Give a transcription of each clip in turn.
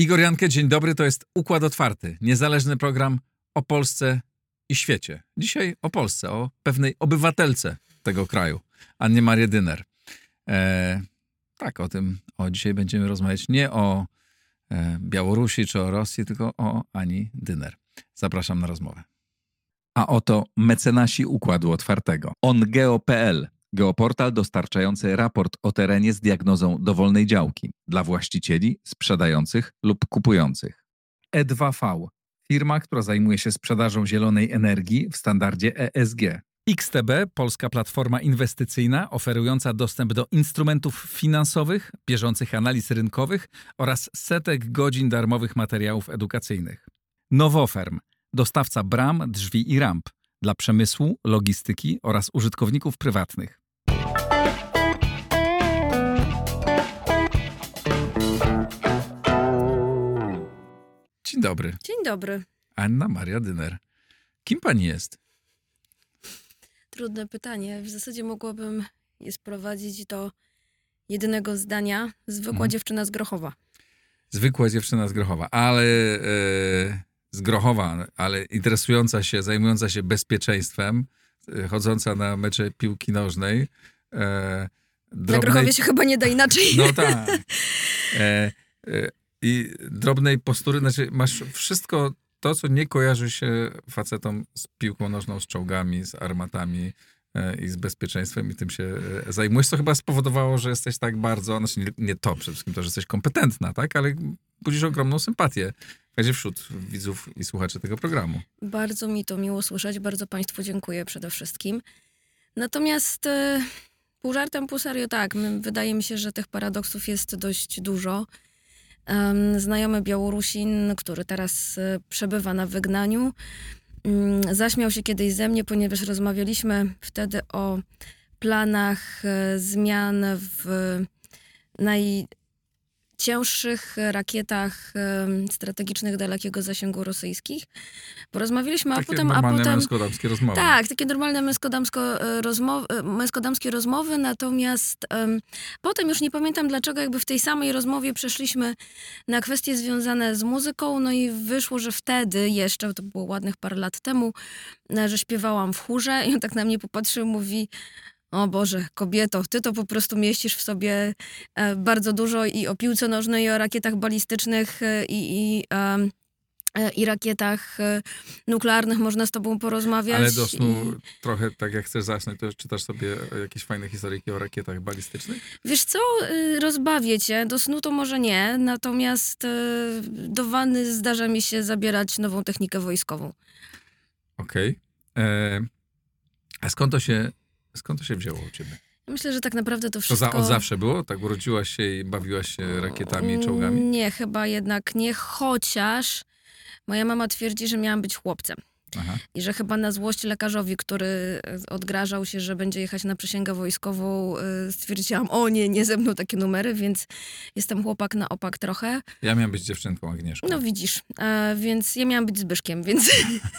Igor Jankę, dzień dobry. To jest Układ Otwarty, niezależny program o Polsce i świecie. Dzisiaj o Polsce, o pewnej obywatelce tego kraju, Annie Marię Dyner. E, tak, o tym o dzisiaj będziemy rozmawiać nie o e, Białorusi czy o Rosji, tylko o Ani Dyner. Zapraszam na rozmowę. A oto mecenasi Układu Otwartego. OnGeo.pl Geoportal dostarczający raport o terenie z diagnozą dowolnej działki dla właścicieli, sprzedających lub kupujących. E2V firma, która zajmuje się sprzedażą zielonej energii w standardzie ESG. XTB, polska platforma inwestycyjna oferująca dostęp do instrumentów finansowych, bieżących analiz rynkowych oraz setek godzin darmowych materiałów edukacyjnych. Nowoferm, dostawca bram, drzwi i ramp dla przemysłu, logistyki oraz użytkowników prywatnych. Dzień dobry. Dzień dobry. Anna Maria Dyner. Kim pani jest? Trudne pytanie. W zasadzie mogłabym je sprowadzić do jedynego zdania. Zwykła Mhm. dziewczyna z Grochowa. Zwykła dziewczyna z Grochowa, ale e, z Grochowa, ale interesująca się, zajmująca się bezpieczeństwem, e, chodząca na mecze piłki nożnej. E, Na Grochowie się chyba nie da inaczej. No tak. I drobnej postury, znaczy masz wszystko to, co nie kojarzy się facetom z piłką nożną, z czołgami, z armatami e, i z bezpieczeństwem i tym się e, zajmujesz, co chyba spowodowało, że jesteś tak bardzo, znaczy nie, nie to przede wszystkim to, że jesteś kompetentna, tak, ale budzisz ogromną sympatię właśnie wśród widzów i słuchaczy tego programu. Bardzo mi to miło słyszeć. Bardzo Państwu dziękuję przede wszystkim. Natomiast e, pół żartem, pół serio, tak. Wydaje mi się, że tych paradoksów jest dość dużo. Znajomy Białorusin, który teraz e, przebywa na wygnaniu, mm, zaśmiał się kiedyś ze mnie, ponieważ rozmawialiśmy wtedy o planach e, zmian w najcięższych rakietach strategicznych dalekiego zasięgu rosyjskich. Porozmawialiśmy, a Takie potem, a normalne męsko-damskie rozmowy. tak, takie normalne e, e, męsko-damskie rozmowy, natomiast em, potem już nie pamiętam dlaczego jakby w tej samej rozmowie przeszliśmy na kwestie związane z muzyką, no i wyszło, że wtedy jeszcze, to było ładnych parę lat temu, e, że śpiewałam w chórze i on tak na mnie popatrzył mówi o Boże, kobieto, ty to po prostu mieścisz w sobie e, bardzo dużo i o piłce nożnej, i o rakietach balistycznych e, i, i, e, i rakietach nuklearnych można z tobą porozmawiać. Ale do snu I, trochę tak jak chcesz zasnąć, to czytasz sobie jakieś fajne historyjki o rakietach balistycznych? wiesz co, y, rozbawię cię, do snu to może nie, natomiast y, do wanny zdarza mi się zabierać nową technikę wojskową. Okej. E, A skąd to się, skąd to się wzięło u ciebie? Myślę, że tak naprawdę to To wszystko... za, od zawsze było? Tak urodziłaś się i bawiłaś się rakietami i czołgami? Nie, chyba jednak nie, chociaż moja mama twierdzi, że miałam być chłopcem. Aha. I że chyba na złość lekarzowi, który e, odgrażał się, że będzie jechać na przysięgę wojskową, e, stwierdziłam, o nie, nie ze mną takie numery, więc jestem chłopak na opak trochę. Ja miałem być dziewczynką Agnieszką. No widzisz, e, więc ja miałam być Zbyszkiem, więc,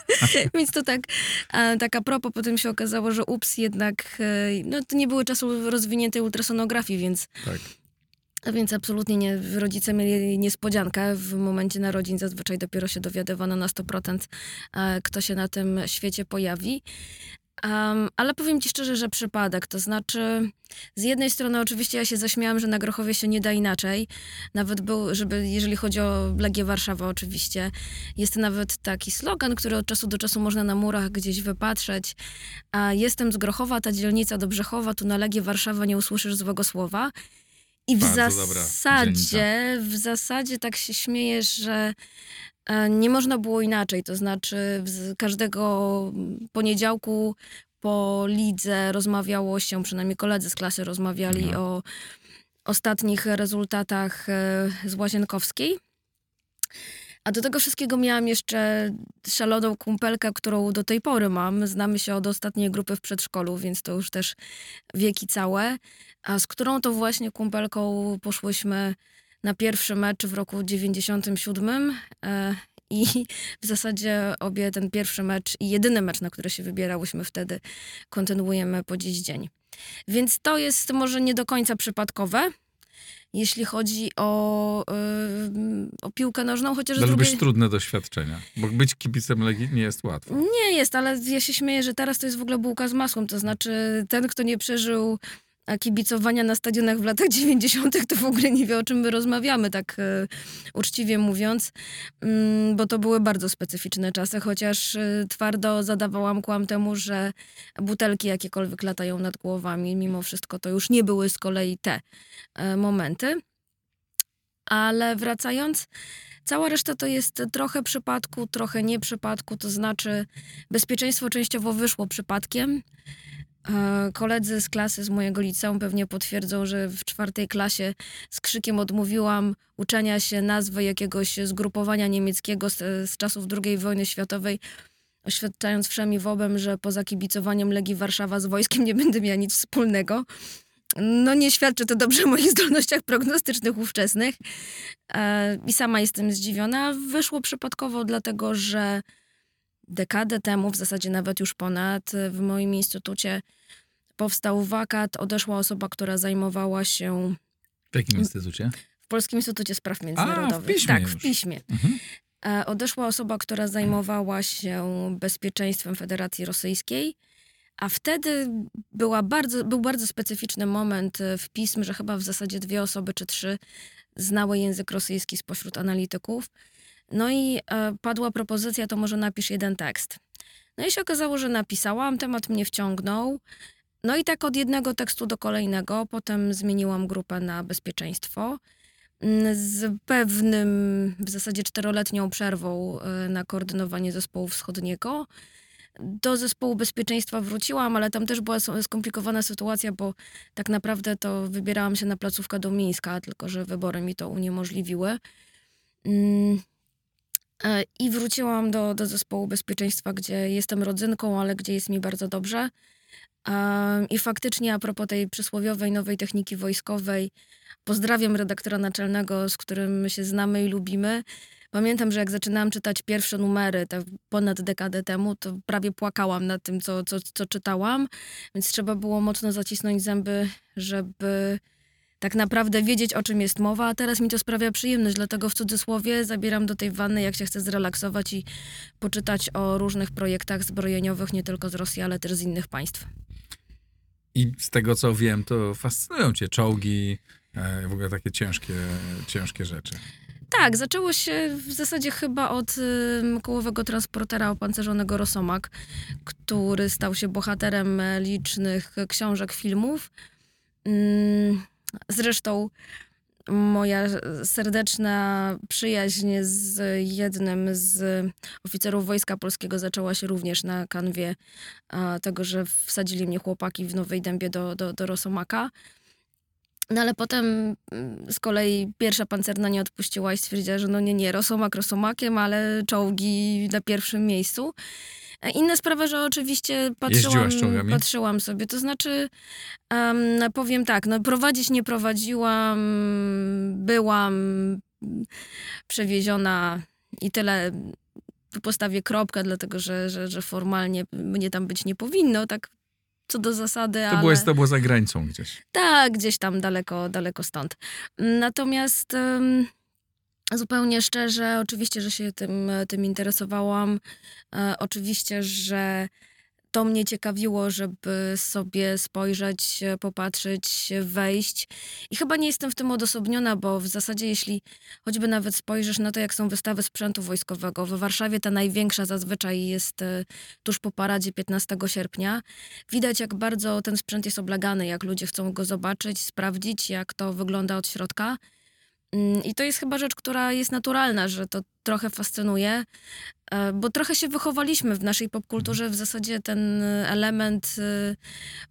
więc to tak, e, tak a propos, potem się okazało, że ups, jednak, e, no to nie były czasy rozwiniętej ultrasonografii, więc, Tak. A więc absolutnie nie, rodzice mieli niespodziankę. W momencie narodzin zazwyczaj dopiero się dowiadywano na 100%, e, kto się na tym świecie pojawi. Um, ale powiem ci szczerze, że przypadek. To znaczy, z jednej strony oczywiście ja się zaśmiałam, że na Grochowie się nie da inaczej. Nawet był, żeby, jeżeli chodzi o Legię Warszawa oczywiście, jest nawet taki slogan, który od czasu do czasu można na murach gdzieś wypatrzeć. A jestem z Grochowa, ta dzielnica do Brzechowa, tu na Legię Warszawa nie usłyszysz złego słowa. I w zasadzie, w zasadzie tak się śmiejesz, że e, nie można było inaczej. To znaczy, z każdego poniedziałku po lidze rozmawiało się, przynajmniej koledzy z klasy rozmawiali Mhm. o ostatnich rezultatach e, z Łazienkowskiej. A do tego wszystkiego miałam jeszcze szaloną kumpelkę, którą do tej pory mam. Znamy się od ostatniej grupy w przedszkolu, więc to już też wieki całe. A z którą to właśnie kumpelką poszłyśmy na pierwszy mecz w roku 97 e, i w zasadzie obie ten pierwszy mecz i jedyny mecz, na który się wybierałyśmy wtedy, kontynuujemy po dziś dzień. Więc to jest może nie do końca przypadkowe, jeśli chodzi o, yy, o piłkę nożną, chociaż z Ale drugiej... lubisz trudne doświadczenia, bo być kibicem Legii nie jest łatwo. Nie jest, ale ja się śmieję, że teraz to jest w ogóle bułka z masłem. To znaczy, ten, kto nie przeżył kibicowania na stadionach w latach 90., to w ogóle nie wie, o czym my rozmawiamy, tak e, uczciwie mówiąc, mm, bo to były bardzo specyficzne czasy, chociaż e, twardo zadawałam kłam temu, że butelki jakiekolwiek latają nad głowami, mimo wszystko to już nie były z kolei te e, momenty. Ale wracając, Cała reszta to jest trochę przypadku, trochę nie przypadku, to znaczy bezpieczeństwo częściowo wyszło przypadkiem. E, Koledzy z klasy z mojego liceum pewnie potwierdzą, że w czwartej klasie z krzykiem odmówiłam uczenia się nazwy jakiegoś zgrupowania niemieckiego z, z czasów II wojny światowej, oświadczając wszemi wobem, że poza kibicowaniem Legii Warszawa z wojskiem nie będę miała nic wspólnego. No nie świadczy to dobrze o moich zdolnościach prognostycznych ówczesnych. E, I sama jestem zdziwiona. Wyszło przypadkowo, dlatego że dekadę temu, w zasadzie nawet już ponad, w moim instytucie powstał wakat. Odeszła osoba, która zajmowała się W jakim instytucie? w Polskim Instytucie Spraw Międzynarodowych. piśmie tak, już. w piśmie. Mhm. E, Odeszła osoba, która zajmowała się bezpieczeństwem Federacji Rosyjskiej, a wtedy była bardzo, był bardzo specyficzny moment e, w pism, że chyba w zasadzie dwie osoby czy trzy znały język rosyjski spośród analityków. No i e, padła propozycja, to może napisz jeden tekst. No i się okazało, że napisałam, temat mnie wciągnął. No i tak od jednego tekstu do kolejnego, potem zmieniłam grupę na bezpieczeństwo mm, z pewnym, w zasadzie czteroletnią przerwą e, na koordynowanie zespołu wschodniego. Do zespołu bezpieczeństwa wróciłam, ale tam też była skomplikowana sytuacja, bo tak naprawdę to wybierałam się na placówkę do Mińska, tylko że wybory mi to uniemożliwiły. E, I wróciłam do, do zespołu bezpieczeństwa, gdzie jestem rodzynką, ale gdzie jest mi bardzo dobrze. Em, I faktycznie a propos tej przysłowiowej nowej techniki wojskowej, pozdrawiam redaktora naczelnego, z którym się znamy i lubimy. Pamiętam, że jak zaczynałam czytać pierwsze numery, ponad dekadę temu, to prawie płakałam nad tym, co, co, co czytałam, więc trzeba było mocno zacisnąć zęby, żeby tak naprawdę wiedzieć, o czym jest mowa, a teraz mi to sprawia przyjemność, dlatego w cudzysłowie zabieram do tej wanny, jak się chcę zrelaksować i poczytać o różnych projektach zbrojeniowych, nie tylko z Rosji, ale też z innych państw. I z tego co wiem, to fascynują cię czołgi, e, w ogóle takie ciężkie, ciężkie rzeczy. Tak, zaczęło się w zasadzie chyba od ym, kołowego transportera opancerzonego Rosomak, który stał się bohaterem licznych książek, filmów. Ym, Zresztą moja serdeczna przyjaźń z jednym z oficerów Wojska Polskiego zaczęła się również na kanwie tego, że wsadzili mnie chłopaki w Nowej Dębie do, do, do Rosomaka. No ale potem mm, z kolei pierwsza pancerna nie odpuściła i stwierdziła, że no nie, nie, Rosomak Rosomakiem, ale czołgi na pierwszym miejscu. A Inna sprawa, że oczywiście patrzyłam, patrzyłam sobie, to znaczy em, powiem tak, no prowadzić nie prowadziłam, byłam przewieziona i tyle tu postawię kropkę, dlatego że, że, że formalnie mnie tam być nie powinno, tak co do zasady, To, ale... byłeś, to było za granicą gdzieś. Tak, gdzieś tam daleko, daleko stąd. Natomiast em, zupełnie szczerze, oczywiście, że się tym, tym interesowałam. E, oczywiście, że to mnie ciekawiło, żeby sobie spojrzeć, popatrzeć, wejść. I chyba nie jestem w tym odosobniona, bo w zasadzie, jeśli choćby nawet spojrzysz na to, jak są wystawy sprzętu wojskowego, w Warszawie ta największa zazwyczaj jest e, tuż po paradzie 15 sierpnia. Widać, jak bardzo ten sprzęt jest oblegany, jak ludzie chcą go zobaczyć, sprawdzić, jak to wygląda od środka. Mm, I to jest chyba rzecz, która jest naturalna, że to trochę fascynuje, e, bo trochę się wychowaliśmy w naszej popkulturze. W zasadzie ten element y,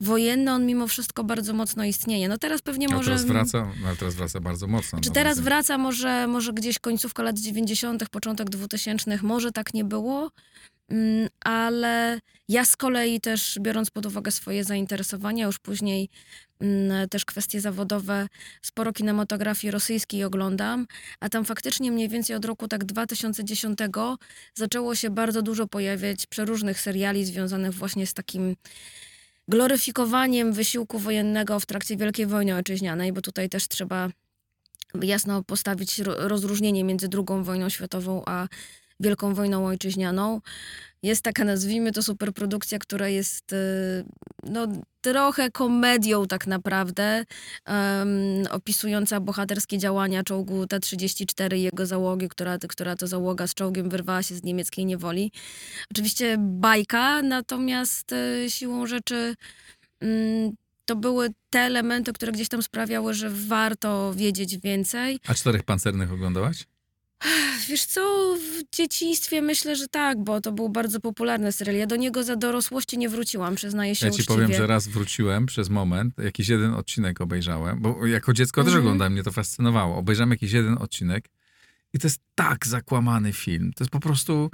wojenny, on mimo wszystko bardzo mocno istnieje. No teraz pewnie może... teraz wraca, ale teraz wraca bardzo mocno. Czy no teraz wraca może, może gdzieś końcówka lat 90., początek 2000, może tak nie było, Mm, ale ja z kolei też, biorąc pod uwagę swoje zainteresowania, już później też kwestie zawodowe, sporo kinematografii rosyjskiej oglądam, a tam faktycznie mniej więcej od roku tak 2010 zaczęło się bardzo dużo pojawiać przeróżnych seriali związanych właśnie z takim gloryfikowaniem wysiłku wojennego w trakcie Wielkiej Wojny Ojczyźnianej, bo tutaj też trzeba jasno postawić ro- rozróżnienie między II wojną światową a Wielką Wojną Ojczyźnianą. Jest taka, nazwijmy to, superprodukcja, która jest y, no, trochę komedią tak naprawdę, em, opisująca bohaterskie działania czołgu T-34 i jego załogi, która, która to załoga z czołgiem wyrwała się z niemieckiej niewoli. Oczywiście bajka, natomiast y, siłą rzeczy mm, to były te elementy, które gdzieś tam sprawiały, że warto wiedzieć więcej. A Czterech Pancernych oglądałaś? Wiesz co, w dzieciństwie myślę, że tak, bo to był bardzo popularny serial. Ja do niego za dorosłości nie wróciłam, przyznaję się Ja ci uczciwie. powiem, że raz wróciłem przez moment, jakiś jeden odcinek obejrzałem, bo jako dziecko też Mhm. oglądałem, mnie to fascynowało. Obejrzałem jakiś jeden odcinek i to jest tak zakłamany film. To jest po prostu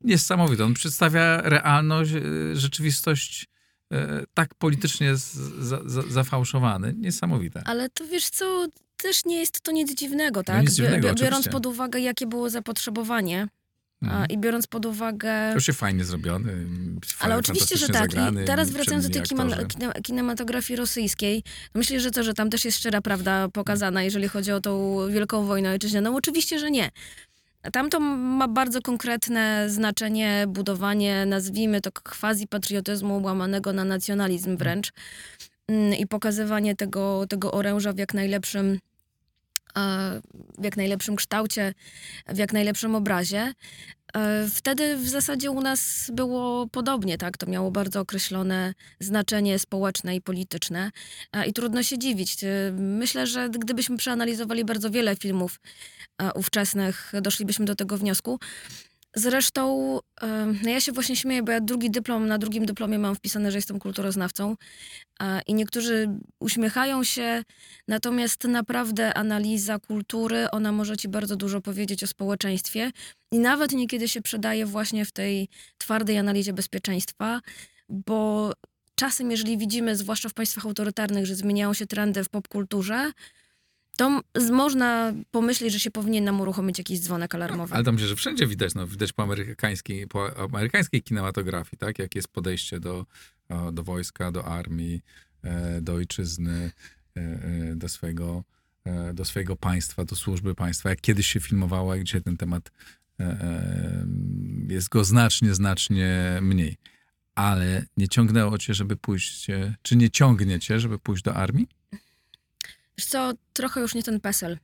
niesamowite. On przedstawia realność, e, rzeczywistość e, tak politycznie z, za, za, zafałszowany. Niesamowite. Ale to wiesz co, też nie jest to nic dziwnego, tak? No nic dziwnego, Bi- biorąc oczywiście. pod uwagę, jakie było zapotrzebowanie Mhm. i biorąc pod uwagę... To się fajnie zrobiony. fajnie, Ale oczywiście, że tak. Zagrany, I teraz wracając do tej kinematografii rosyjskiej, myślę, że to, że tam też jest szczera prawda pokazana, jeżeli chodzi o tą Wielką Wojnę Ojczyźnianą. Oczywiście, że nie. Tam to ma bardzo konkretne znaczenie, budowanie, nazwijmy to quasi-patriotyzmu łamanego na nacjonalizm wręcz Mm, i pokazywanie tego, tego oręża w jak najlepszym w jak najlepszym kształcie, w jak najlepszym obrazie. E, Wtedy w zasadzie u nas było podobnie, tak? To miało bardzo określone znaczenie społeczne i polityczne i trudno się dziwić. E, Myślę, że gdybyśmy przeanalizowali bardzo wiele filmów e, ówczesnych, doszlibyśmy do tego wniosku. Zresztą no ja się właśnie śmieję, bo ja drugi dyplom, na drugim dyplomie mam wpisane, że jestem kulturoznawcą i niektórzy uśmiechają się, natomiast naprawdę analiza kultury, ona może ci bardzo dużo powiedzieć o społeczeństwie i nawet niekiedy się przydaje właśnie w tej twardej analizie bezpieczeństwa, bo czasem, jeżeli widzimy, zwłaszcza w państwach autorytarnych, że zmieniają się trendy w popkulturze, to można pomyśleć, że się powinien nam uruchomić jakiś dzwonek alarmowy. Ale to myślę, że wszędzie widać, no, widać po amerykańskiej, po amerykańskiej kinematografii, tak? Jakie jest podejście do, do wojska, do armii, e, do ojczyzny, e, e, do swojego, do swojego państwa, do służby państwa. Jak kiedyś się filmowało, jak dzisiaj ten temat jest go znacznie, znacznie mniej. Ale nie ciągnęło cię, żeby pójść, czy nie ciągnie cię, żeby pójść do armii? Wiesz co, trochę już nie ten PESEL.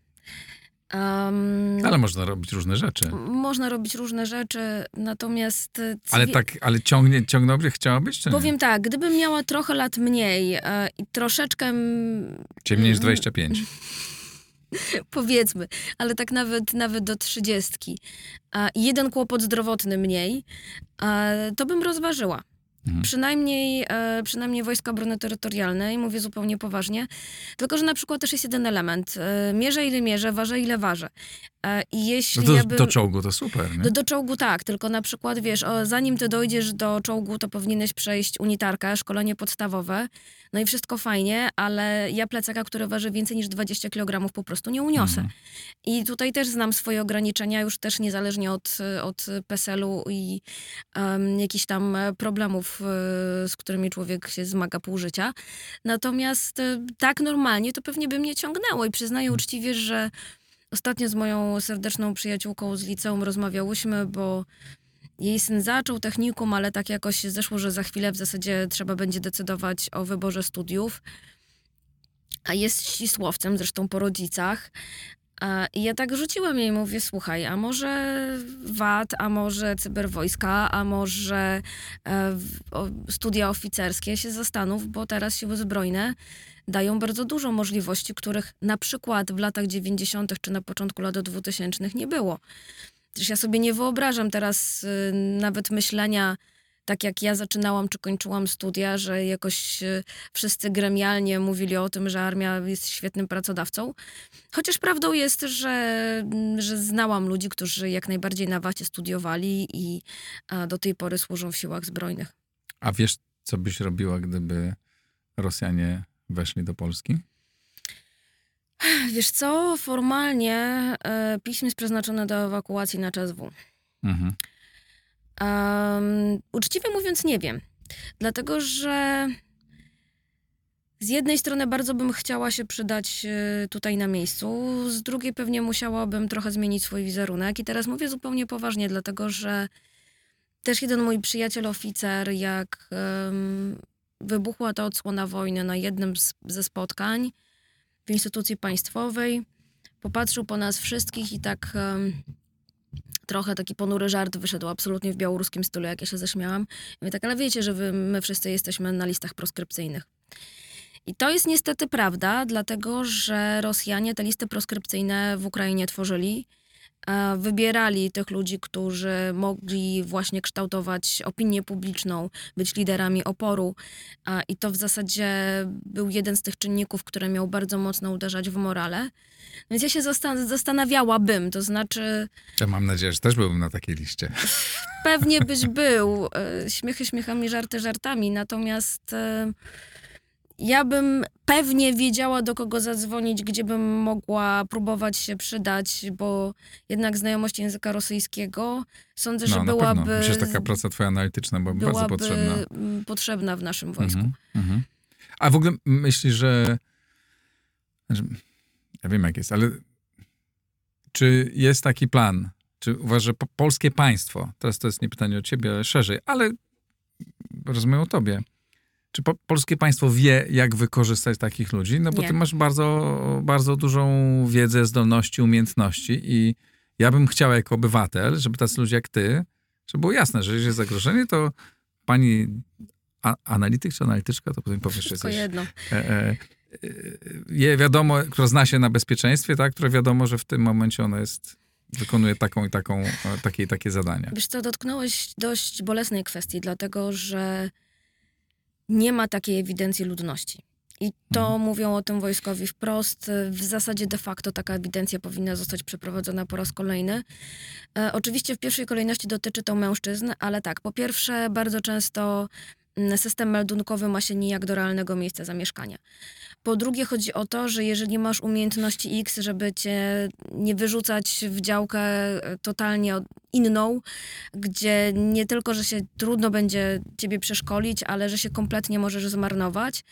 Um, Ale można robić różne rzeczy. Można robić różne rzeczy, natomiast... e, Ale tak, ale ciągnie, ciągnąłby, chciałabyś, czy nie? Powiem tak, gdybym miała trochę lat mniej e, i troszeczkę, mm, Ciemniej niż 25. powiedzmy, ale tak nawet, nawet do trzydziestki, i jeden kłopot zdrowotny mniej, e, to bym rozważyła. Mhm. Przynajmniej, e, przynajmniej Wojska Obrony Terytorialnej, mówię zupełnie poważnie. Tylko, że na przykład też jest jeden element. E, mierzę ile mierzę, ważę ile ważę. E, I jeśli No to ja bym... do czołgu to super, nie? Do, do czołgu tak, tylko na przykład wiesz, o, zanim ty dojdziesz do czołgu, to powinieneś przejść unitarkę, szkolenie podstawowe. No i wszystko fajnie, ale ja plecaka, który waży więcej niż 20 kg po prostu nie uniosę. Mhm. I tutaj też znam swoje ograniczenia, już też niezależnie od, od PESEL-u i um, jakichś tam e, problemów, e, z którymi człowiek się zmaga pół życia. Natomiast e, tak normalnie to pewnie by mnie ciągnęło i przyznaję uczciwie, że ostatnio z moją serdeczną przyjaciółką z liceum rozmawiałyśmy, bo jej syn zaczął technikum, ale tak jakoś się zeszło, że za chwilę w zasadzie trzeba będzie decydować o wyborze studiów. A jest ścisłowcem, zresztą po rodzicach. I ja tak rzuciłam jej, mówię, słuchaj, a może VAT, a może cyberwojska, a może e, studia oficerskie się zastanów, bo teraz siły zbrojne dają bardzo dużo możliwości, których na przykład w latach 90. czy na początku lat 2000 nie było. Przecież ja sobie nie wyobrażam teraz y, nawet myślenia tak jak ja zaczynałam czy kończyłam studia, że jakoś e, wszyscy gremialnie mówili o tym, że armia jest świetnym pracodawcą. Chociaż prawdą jest, że, mm, że znałam ludzi, którzy jak najbardziej na wacie studiowali i do tej pory służą w siłach zbrojnych. A wiesz, co byś robiła, gdyby Rosjanie weszli do Polski? Wiesz co, formalnie e, pismo jest przeznaczone do ewakuacji na czas W. Mhm. Um, uczciwie mówiąc, nie wiem. Dlatego, że z jednej strony bardzo bym chciała się przydać e, tutaj na miejscu, z drugiej pewnie musiałabym trochę zmienić swój wizerunek. I teraz mówię zupełnie poważnie, dlatego że też jeden mój przyjaciel oficer, jak em, wybuchła ta odsłona wojny na jednym z, ze spotkań w instytucji państwowej, popatrzył po nas wszystkich i tak em, trochę taki ponury żart wyszedł absolutnie w białoruskim stylu, jak ja się zaśmiałam. I mówię tak, ale wiecie, że wy, my wszyscy jesteśmy na listach proskrypcyjnych. I to jest niestety prawda, dlatego że Rosjanie te listy proskrypcyjne w Ukrainie tworzyli. Wybierali tych ludzi, którzy mogli właśnie kształtować opinię publiczną, być liderami oporu. I to w zasadzie był jeden z tych czynników, który miał bardzo mocno uderzać w morale. Więc ja się zastan- zastanawiałabym, to znaczy, Ja mam nadzieję, że też byłbym na takiej liście. pewnie byś był. e, Śmiechy śmiechami, żarty żartami. Natomiast e, ja bym pewnie wiedziała, do kogo zadzwonić, gdzie bym mogła próbować się przydać, bo jednak znajomość języka rosyjskiego sądzę, że No, na byłaby, pewno. Myślę, że taka praca twoja analityczna byłaby, bardzo byłaby potrzebna. mm, potrzebna w naszym wojsku. Mhm, mhm. A w ogóle myślisz, że... Znaczy, ja wiem, jak jest, ale czy jest taki plan? Czy uważasz, że po, polskie państwo, teraz to jest nie pytanie o ciebie, ale szerzej, ale rozumiem o tobie. Czy po, polskie państwo wie, jak wykorzystać takich ludzi? No bo Nie. ty masz bardzo, bardzo dużą wiedzę, zdolności, umiejętności i ja bym chciał jako obywatel, żeby tacy ludzie jak ty, żeby było jasne, że jeżeli jest zagrożenie, to pani a, analityk czy analityczka, to potem powiesz, że jesteś jedno. e, e, e, je wiadomo, która zna się na bezpieczeństwie, tak, które wiadomo, że w tym momencie ona jest, wykonuje taką i taką, e, takie i takie zadania. Wiesz co, dotknąłeś dość bolesnej kwestii, dlatego że nie ma takiej ewidencji ludności. I to Mhm. mówią o tym wojskowi wprost. W zasadzie de facto taka ewidencja powinna zostać przeprowadzona po raz kolejny. E, oczywiście w pierwszej kolejności dotyczy to mężczyzn, ale tak, po pierwsze bardzo często system meldunkowy ma się nijak do realnego miejsca zamieszkania. Po drugie chodzi o to, że jeżeli masz umiejętności X, żeby cię nie wyrzucać w działkę e, totalnie inną, gdzie nie tylko, że się trudno będzie ciebie przeszkolić, ale że się kompletnie możesz zmarnować,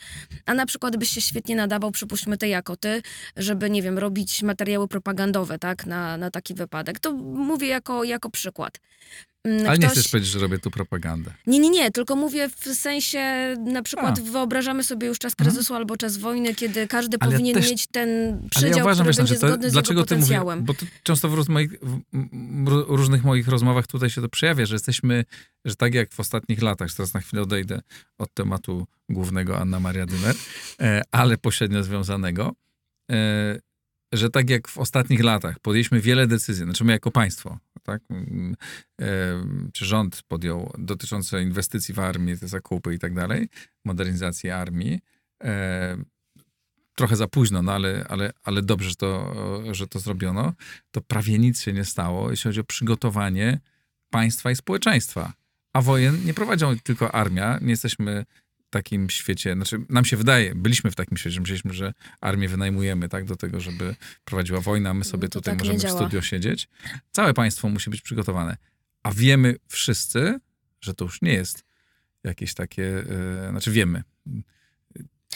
a na przykład byś się świetnie nadawał, przypuśćmy ty jako ty, żeby, nie wiem, robić materiały propagandowe, tak, na, na taki wypadek. To mówię jako, jako przykład. Mm, Ale nie chcesz powiedzieć, że robię tu propagandę. nie, nie, nie, tylko mówię w sensie, na przykład A. wyobrażamy sobie już czas Mhm. kryzysu albo czas wojny, kiedy każdy Ale ja powinien też- mieć ten Ale przedział, ja uważam, który wiesz, będzie znaczy, to, zgodny z dlaczego jego ty mówisz, potencjałem. bo to często w, roz moich, w różnych moich rozmowach tutaj się to przejawia, że jesteśmy, że tak jak w ostatnich latach, teraz na chwilę odejdę od tematu głównego Anna Maria Dyner, e, ale pośrednio związanego, e, że tak jak w ostatnich latach podjęliśmy wiele decyzji, znaczy my jako państwo, tak, mm, e, czy rząd podjął dotyczące inwestycji w armię, te zakupy i tak dalej, modernizacji armii, trochę za późno, no ale, ale, ale dobrze, że to, że to zrobiono, to prawie nic się nie stało, jeśli chodzi o przygotowanie państwa i społeczeństwa. A wojen nie prowadzią tylko armia, nie jesteśmy takim świecie, znaczy nam się wydaje, byliśmy w takim świecie, że myśleliśmy, że armię wynajmujemy tak do tego, żeby prowadziła wojna, my sobie No tutaj tak możemy w studio siedzieć. Całe państwo musi być przygotowane. A wiemy wszyscy, że to już nie jest jakieś takie, e, znaczy wiemy.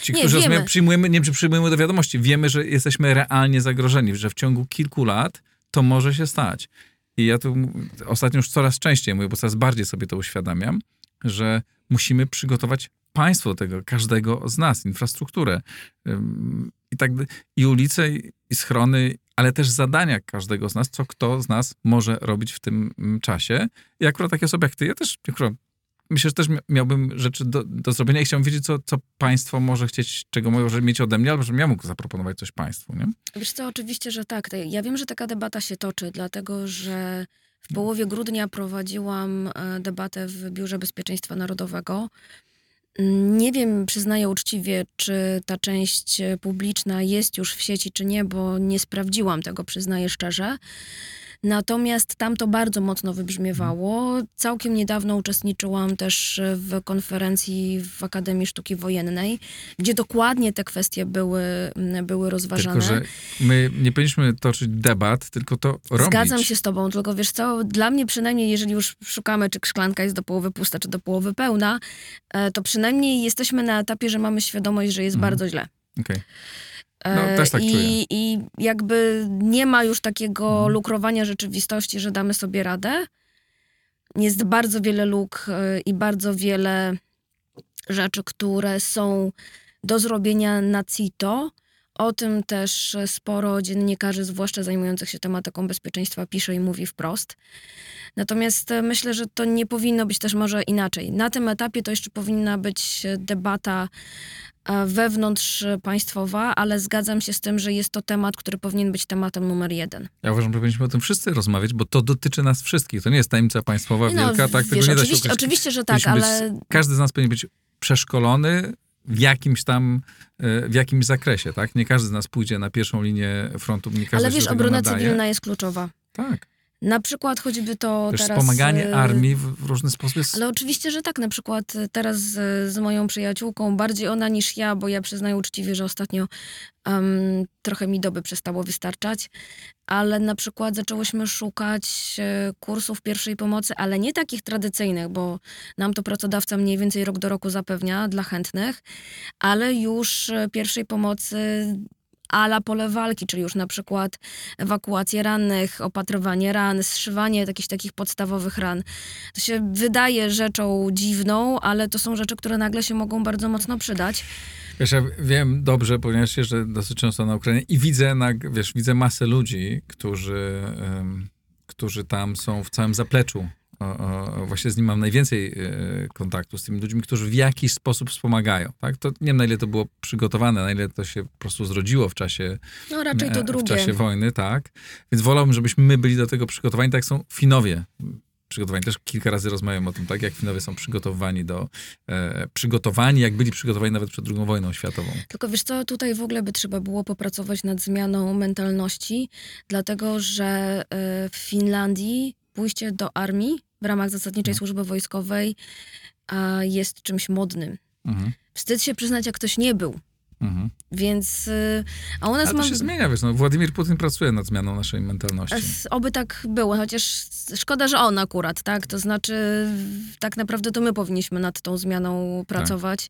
Ci, Nie, którzy wiemy. przyjmujemy, nie przyjmujemy do wiadomości, wiemy, że jesteśmy realnie zagrożeni, że w ciągu kilku lat to może się stać. I ja tu ostatnio już coraz częściej mówię, bo coraz bardziej sobie to uświadamiam, że musimy przygotować państwo tego, każdego z nas, infrastrukturę. I tak, i ulice, i schrony, ale też zadania każdego z nas, co kto z nas może robić w tym mm, czasie. I akurat takie osoby jak ty, ja też akurat myślę, że też mia- miałbym rzeczy do, do zrobienia i chciałbym wiedzieć, co, co państwo może chcieć, czego może mieć ode mnie, albo żebym ja mógł zaproponować coś państwu, nie? Wiesz co, oczywiście, że tak. Ja wiem, że taka debata się toczy, dlatego że W połowie grudnia prowadziłam e, debatę w Biurze Bezpieczeństwa Narodowego. Nie wiem, przyznaję uczciwie, czy ta część e, publiczna jest już w sieci, czy nie, bo nie sprawdziłam tego, przyznaję szczerze. Natomiast tam to bardzo mocno wybrzmiewało. Całkiem niedawno uczestniczyłam też w konferencji w Akademii Sztuki Wojennej, gdzie dokładnie te kwestie były, mm, były rozważane. Tylko, że my nie powinniśmy toczyć debat, tylko to robić. Zgadzam się z tobą, tylko wiesz co, dla mnie przynajmniej, jeżeli już szukamy, czy szklanka jest do połowy pusta, czy do połowy pełna, e, to przynajmniej jesteśmy na etapie, że mamy świadomość, że jest Mhm. bardzo źle. Okej. E, No, też tak I, czuję. I jakby nie ma już takiego Mhm. lukrowania rzeczywistości, że damy sobie radę. Jest bardzo wiele luk e, i bardzo wiele rzeczy, które są do zrobienia na CITO. O tym też sporo dziennikarzy, zwłaszcza zajmujących się tematyką bezpieczeństwa, pisze i mówi wprost. Natomiast e, myślę, że to nie powinno być też może inaczej. Na tym etapie to jeszcze powinna być debata e, wewnątrzpaństwowa, ale zgadzam się z tym, że jest to temat, który powinien być tematem numer jeden. Ja uważam, że powinniśmy o tym wszyscy rozmawiać, bo to dotyczy nas wszystkich. To nie jest tajemnica państwowa No, wielka, tak? Tego wiesz, nie da się oczywiście, ukryć. oczywiście, że tak, Powinniśmy ale być, każdy z nas powinien być przeszkolony w jakimś tam, e, w jakimś zakresie, tak? Nie każdy z nas pójdzie na pierwszą linię frontu, nie każdy Ale wiesz, tego obrona cywilna jest kluczowa. Tak. Na przykład choćby to Też teraz... wspomaganie e, armii w, różny sposób jest... Ale oczywiście, że tak. Na przykład e, teraz z, z moją przyjaciółką, bardziej ona niż ja, bo ja przyznaję uczciwie, że ostatnio em, trochę mi doby przestało wystarczać, ale na przykład zaczęłyśmy szukać e, kursów pierwszej pomocy, ale nie takich tradycyjnych, bo nam to pracodawca mniej więcej rok do roku zapewnia dla chętnych, ale już pierwszej pomocy ala pole walki, czyli już na przykład ewakuację rannych, opatrywanie ran, zszywanie jakichś takich podstawowych ran. To się wydaje rzeczą dziwną, ale to są rzeczy, które nagle się mogą bardzo mocno przydać. Wiesz, ja wiem dobrze, ponieważ jeżdżę dosyć często na Ukrainie i widzę, na, wiesz, widzę masę ludzi, którzy, em, którzy tam są w całym zapleczu. Właśnie z nim mam najwięcej e, kontaktu, z tymi ludźmi, którzy w jakiś sposób wspomagają. Tak? To, nie wiem, na ile to było przygotowane, na ile to się po prostu zrodziło w czasie, No raczej to e, w drugie. czasie wojny, tak. Więc wolałbym, żebyśmy my byli do tego przygotowani, tak jak są Finowie przygotowani. Też kilka razy rozmawiam o tym, tak jak Finowie są przygotowani do, e, przygotowani, jak byli przygotowani nawet przed II wojną światową. Tylko wiesz co, tutaj w ogóle by trzeba było popracować nad zmianą mentalności, dlatego że e, w Finlandii pójście do armii w ramach zasadniczej No. służby wojskowej a, jest czymś modnym. Mhm. Wstyd się przyznać, jak ktoś nie był. Mhm. Więc, y, a u nas Ale to mam... się zmienia, wiesz, no, Władimir Putin pracuje nad zmianą naszej mentalności. Oby tak było, chociaż szkoda, że on akurat, tak? To znaczy, tak naprawdę to my powinniśmy nad tą zmianą pracować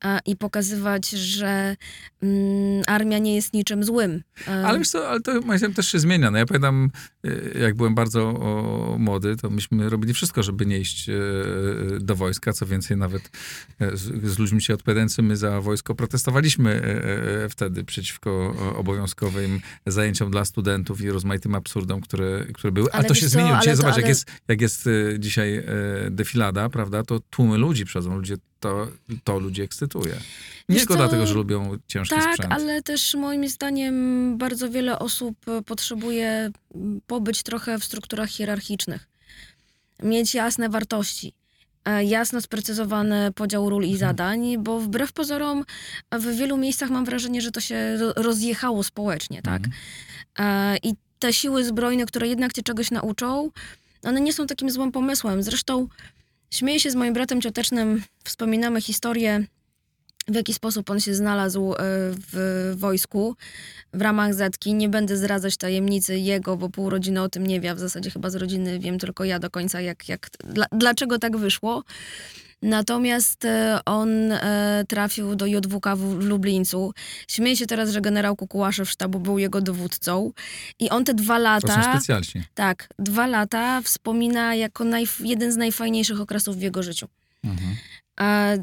a, i pokazywać, że mm, armia nie jest niczym złym. E, Ale wiesz co, ale to moim zdaniem też się zmienia. No ja pamiętam, e, jak byłem bardzo o, młody, to myśmy robili wszystko, żeby nie iść e, do wojska. Co więcej, nawet e, z, z ludźmi się odpowiadającymi za wojsko protestowaliśmy e, e, wtedy przeciwko o, obowiązkowym zajęciom dla studentów i rozmaitym absurdom, które, które były. Ale, Ale to się co, zmieniło. Dzisiaj to- zobacz, jak ale- jest, jak jest e, dzisiaj e, defilada, prawda, to tłumy ludzi przychodzą. Ludzie, to, to ludzi ekscytuje. Nie tylko dlatego, że lubią ciężki Tak, sprzęt. ale też moim zdaniem bardzo wiele osób e, potrzebuje pobyć trochę w strukturach hierarchicznych. Mieć jasne wartości. E, Jasno sprecyzowany podział ról Mhm. i zadań, bo wbrew pozorom w wielu miejscach mam wrażenie, że to się ro- rozjechało społecznie, tak? Mhm. E, I te siły zbrojne, które jednak cię czegoś nauczą, one nie są takim złym pomysłem. Zresztą śmieję się z moim bratem ciotecznym, wspominamy historię, w jaki sposób on się znalazł e, w wojsku w ramach Zetki. Nie będę zdradzać tajemnicy jego, bo pół rodziny o tym nie wie, a w zasadzie chyba z rodziny wiem tylko ja do końca, jak, jak, dla, dlaczego tak wyszło. Natomiast e, on e, trafił do JWK w, Lublińcu. Śmieję się teraz, że generał Kukułaszew sztabu był jego dowódcą. I on te dwa To lata... są specjalci. Tak, dwa lata wspomina jako najf- jeden z najfajniejszych okresów w jego życiu. Mhm.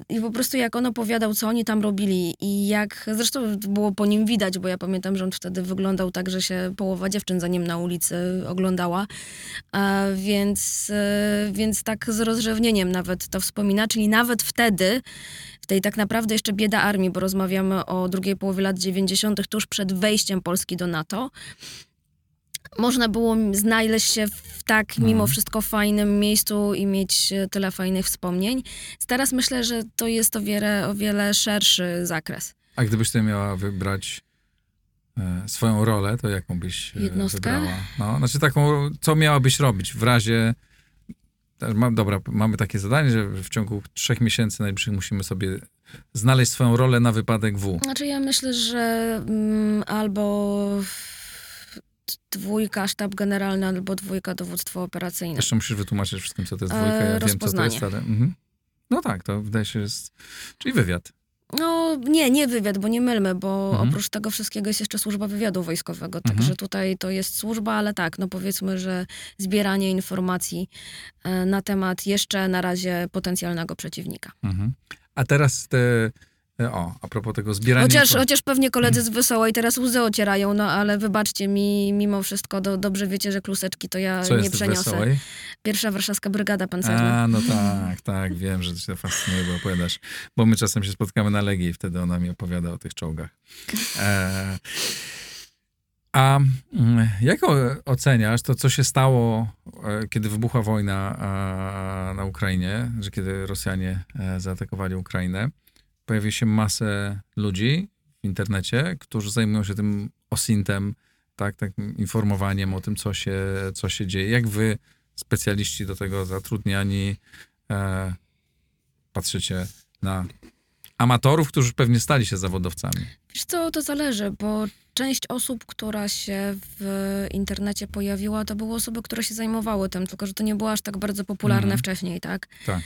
I po prostu jak on opowiadał, co oni tam robili i jak, zresztą było po nim widać, bo ja pamiętam, że on wtedy wyglądał tak, że się połowa dziewczyn za nim na ulicy oglądała, więc, e, więc tak z rozrzewnieniem nawet to wspomina, czyli nawet wtedy, w tej tak naprawdę jeszcze bieda armii, bo rozmawiamy o drugiej połowie lat 90., tuż przed wejściem Polski do NATO, można było znaleźć się w tak mimo Mhm. wszystko fajnym miejscu i mieć e, tyle fajnych wspomnień. Teraz myślę, że to jest o wiele, o wiele szerszy zakres. A gdybyś ty miała wybrać e, swoją rolę, to jaką byś e, Jednostkę? wybrała? No, znaczy taką, co miałabyś robić w razie... Mam, dobra, mamy takie zadanie, że w ciągu trzech miesięcy najbliższych musimy sobie znaleźć swoją rolę na wypadek W. Znaczy ja myślę, że mm, albo dwójka sztab generalny, albo dwójka dowództwo operacyjne. Jeszcze musisz wytłumaczyć wszystkim, co to jest E, dwójka. Ja wiem, co to jest, ale... Mhm. No tak, to wydaje się, że jest... Czyli wywiad. No nie, nie wywiad, bo nie mylmy, bo Mhm. oprócz tego wszystkiego jest jeszcze służba wywiadu wojskowego, Mhm. także tutaj to jest służba, ale tak, no powiedzmy, że zbieranie informacji e, na temat jeszcze na razie potencjalnego przeciwnika. Mhm. A teraz te... e, O, a propos tego zbierania... Chociaż, chociaż pewnie koledzy z Wesołej teraz łzy ocierają, no ale wybaczcie mi, mimo wszystko do, dobrze wiecie, że kluseczki to ja Co nie przeniosę. Wesołej? Pierwsza warszawska brygada pancerna. A, no tak, tak, wiem, że to się fascynuje, bo opowiadasz. Bo my czasem się spotkamy na Legii i wtedy ona mi opowiada o tych czołgach. E, a mm, jak oceniasz to, co się stało, e, kiedy wybuchła wojna na Ukrainie, że kiedy Rosjanie e, zaatakowali Ukrainę? Pojawi się masę ludzi w internecie, którzy zajmują się tym osintem, tak, takim informowaniem o tym, co się, co się dzieje. Jak wy, specjaliści do tego zatrudniani, e, patrzycie na amatorów, którzy pewnie stali się zawodowcami? Wiesz co, to zależy, bo część osób, która się w internecie pojawiła, to były osoby, które się zajmowały tym, tylko że to nie było aż tak bardzo popularne Mhm. wcześniej, tak? Tak.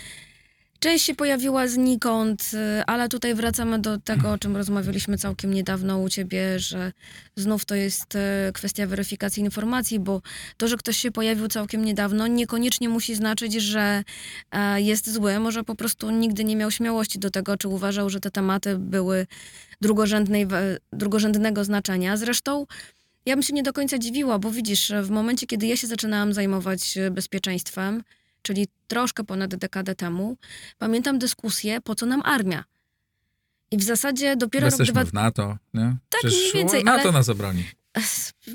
Część się pojawiła znikąd, y, ale tutaj wracamy do tego, o czym rozmawialiśmy całkiem niedawno u ciebie, że znów to jest y, kwestia weryfikacji informacji, bo to, że ktoś się pojawił całkiem niedawno, niekoniecznie musi znaczyć, że e, jest zły. Może po prostu nigdy nie miał śmiałości do tego, czy uważał, że te tematy były drugorzędnej, drugorzędnego znaczenia. Zresztą ja bym się nie do końca dziwiła, bo widzisz, w momencie, kiedy ja się zaczynałam zajmować e, bezpieczeństwem, czyli troszkę ponad dekadę temu, pamiętam dyskusję, po co nam armia. I w zasadzie dopiero rok Jesteśmy w NATO, nie? Tak, Przecież mniej więcej, NATO ale- nas obroni.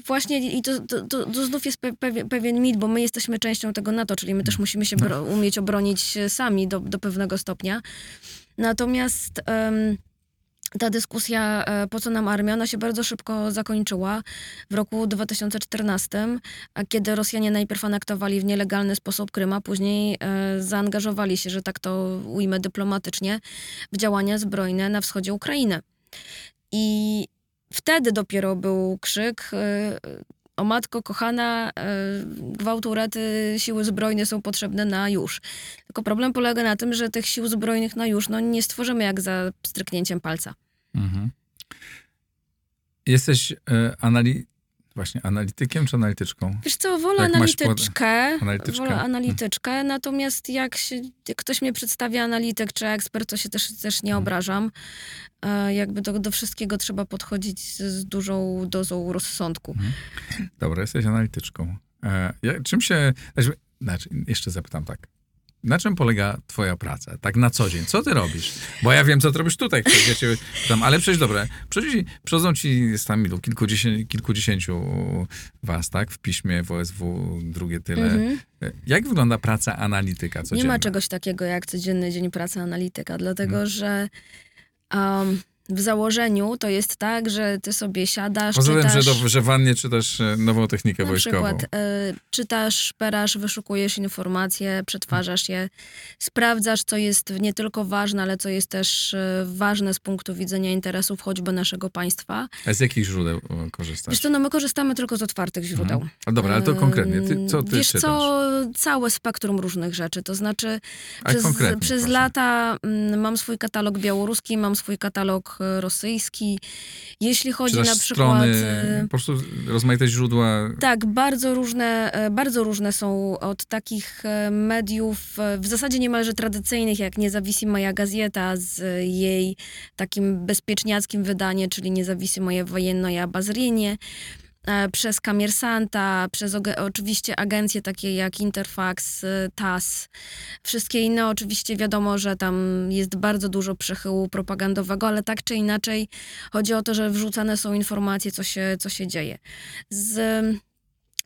Właśnie i to, to, to, to znów jest pe, pewien, pewien mit, bo my jesteśmy częścią tego NATO, czyli my też musimy się bro, umieć obronić e, sami do, do pewnego stopnia. Natomiast em, ta dyskusja, e, po co nam armia, ona się bardzo szybko zakończyła w roku 2014, a kiedy Rosjanie najpierw anektowali w nielegalny sposób Krym, a później e, zaangażowali się, że tak to ujmę dyplomatycznie, w działania zbrojne na wschodzie Ukrainy. I wtedy dopiero był krzyk e, o matko kochana, e, gwałturety, siły zbrojne są potrzebne na już. Tylko problem polega na tym, że tych sił zbrojnych na już no, nie stworzymy jak za stryknięciem palca. Mhm. Jesteś e, anali... Właśnie, analitykiem czy analityczką? Wiesz co, wolę Jak analityczkę, Analityczkę? wolę analityczkę, natomiast jak, się, jak ktoś mnie przedstawia analityk czy ekspert, to się też, też nie Mhm. obrażam. E, jakby do, do wszystkiego trzeba podchodzić z, dużą dozą rozsądku. Dobra, jesteś analityczką. E, ja, czym się... Znaczy, jeszcze zapytam tak. Na czym polega twoja praca? Tak na co dzień. Co ty robisz? Bo ja wiem, co ty robisz tutaj. Ja cię pytam, ale przecież dobra. Przychodzi, przychodzą ci, jest tam ilu? Kilkudziesięciu, kilkudziesięciu was, tak? W piśmie, w OSW, drugie tyle. Mhm. Jak wygląda praca analityka Nie codzienna? ma czegoś takiego jak codzienny dzień pracy analityka, dlatego Mhm. że um, w założeniu to jest tak, że ty sobie siadasz, Poza czytasz... że, do, że wannie czytasz e, nową technikę Na wojskową. przykład y, czytasz, szperasz, wyszukujesz informacje, przetwarzasz je, sprawdzasz, co jest nie tylko ważne, ale co jest też y, ważne z punktu widzenia interesów choćby naszego państwa. A z jakich źródeł korzystasz? Wiesz co, no my korzystamy tylko z otwartych źródeł. Mhm. A dobra, ale to konkretnie. Ty, co ty Wiesz czytasz? co, całe spektrum różnych rzeczy, to znaczy A przez, przez lata mm, mam swój katalog białoruski, mam swój katalog rosyjski. Jeśli chodzi na przykład... strony, e, po prostu rozmaite źródła. Tak, bardzo różne, e, bardzo różne są od takich e, mediów, e, w zasadzie niemalże tradycyjnych, jak Niezawisima Gazeta z e, jej takim bezpieczniackim wydanie, czyli Niezawisimoje Wojennoje Obazrienie, e, przez Kamiersanta, przez oczywiście agencje takie jak Interfax, e, TAS, wszystkie inne oczywiście wiadomo, że tam jest bardzo dużo przechyłu propagandowego, ale tak czy inaczej chodzi o to, że wrzucane są informacje, co się, co się dzieje. Z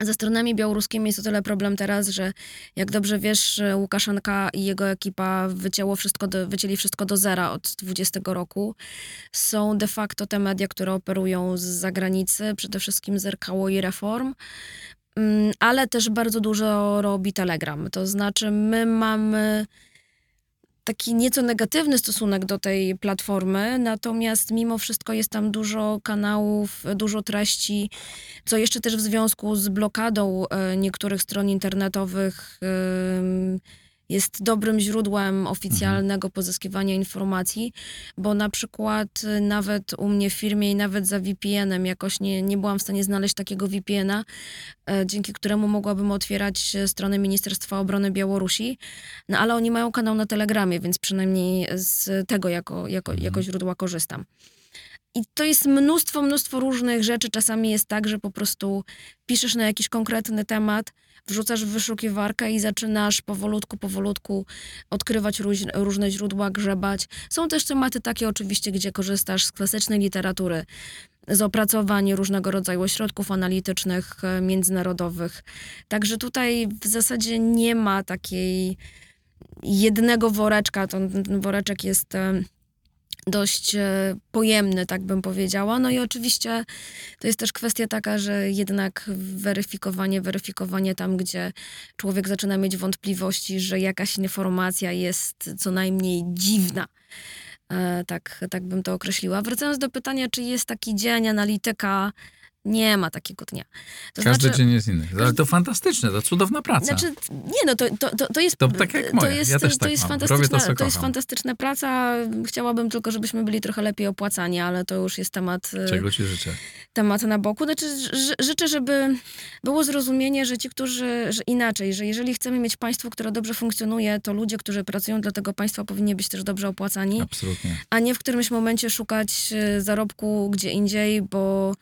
Ze stronami białoruskimi jest o tyle problem teraz, że jak dobrze wiesz, Łukaszenka i jego ekipa wycięło wszystko do, wycięli wszystko do zera od 20 roku. Są de facto te media, które operują z zagranicy, przede wszystkim z RKO i Reform, mm, ale też bardzo dużo robi Telegram. To znaczy my mamy taki nieco negatywny stosunek do tej platformy, natomiast mimo wszystko jest tam dużo kanałów, dużo treści, co jeszcze też w związku z blokadą e, niektórych stron internetowych jest dobrym źródłem oficjalnego pozyskiwania informacji, bo na przykład y, nawet u mnie w firmie i nawet za VPN-em jakoś nie, nie byłam w stanie znaleźć takiego VPN-a, e, dzięki któremu mogłabym otwierać e, stronę Ministerstwa Obrony Białorusi, no ale oni mają kanał na Telegramie, więc przynajmniej z tego jako, jako, mhm. jako źródła korzystam. I to jest mnóstwo, mnóstwo różnych rzeczy. Czasami jest tak, że po prostu piszesz na jakiś konkretny temat, wrzucasz w wyszukiwarkę i zaczynasz powolutku, powolutku odkrywać róż, różne źródła, grzebać. Są też tematy takie oczywiście, gdzie korzystasz z klasycznej literatury, z opracowań różnego rodzaju ośrodków analitycznych, e, międzynarodowych. Także tutaj w zasadzie nie ma takiej jednego woreczka. Ten woreczek jest dość e, pojemny, tak bym powiedziała. No i oczywiście to jest też kwestia taka, że jednak weryfikowanie, weryfikowanie tam, gdzie człowiek zaczyna mieć wątpliwości, że jakaś informacja jest co najmniej dziwna. E, tak, tak bym to określiła. Wracając do pytania, czy jest taki dzień analityka nie ma takiego dnia. To Każdy znaczy, dzień jest inny. Ale to fantastyczne, to cudowna praca. Znaczy, nie no, to, to, to, to jest... To tak jak moje. To jest, ja też to tak jest mam. fantastyczna, to, to jest fantastyczna praca. Chciałabym tylko, żebyśmy byli trochę lepiej opłacani, ale to już jest temat... E, Czego ci życzę? Temat na boku. Znaczy, życzę, żeby było zrozumienie, że ci, którzy... Że inaczej, że jeżeli chcemy mieć państwo, które dobrze funkcjonuje, to ludzie, którzy pracują dla tego państwa powinni być też dobrze opłacani. Absolutnie. A nie w którymś momencie szukać e, zarobku gdzie indziej, bo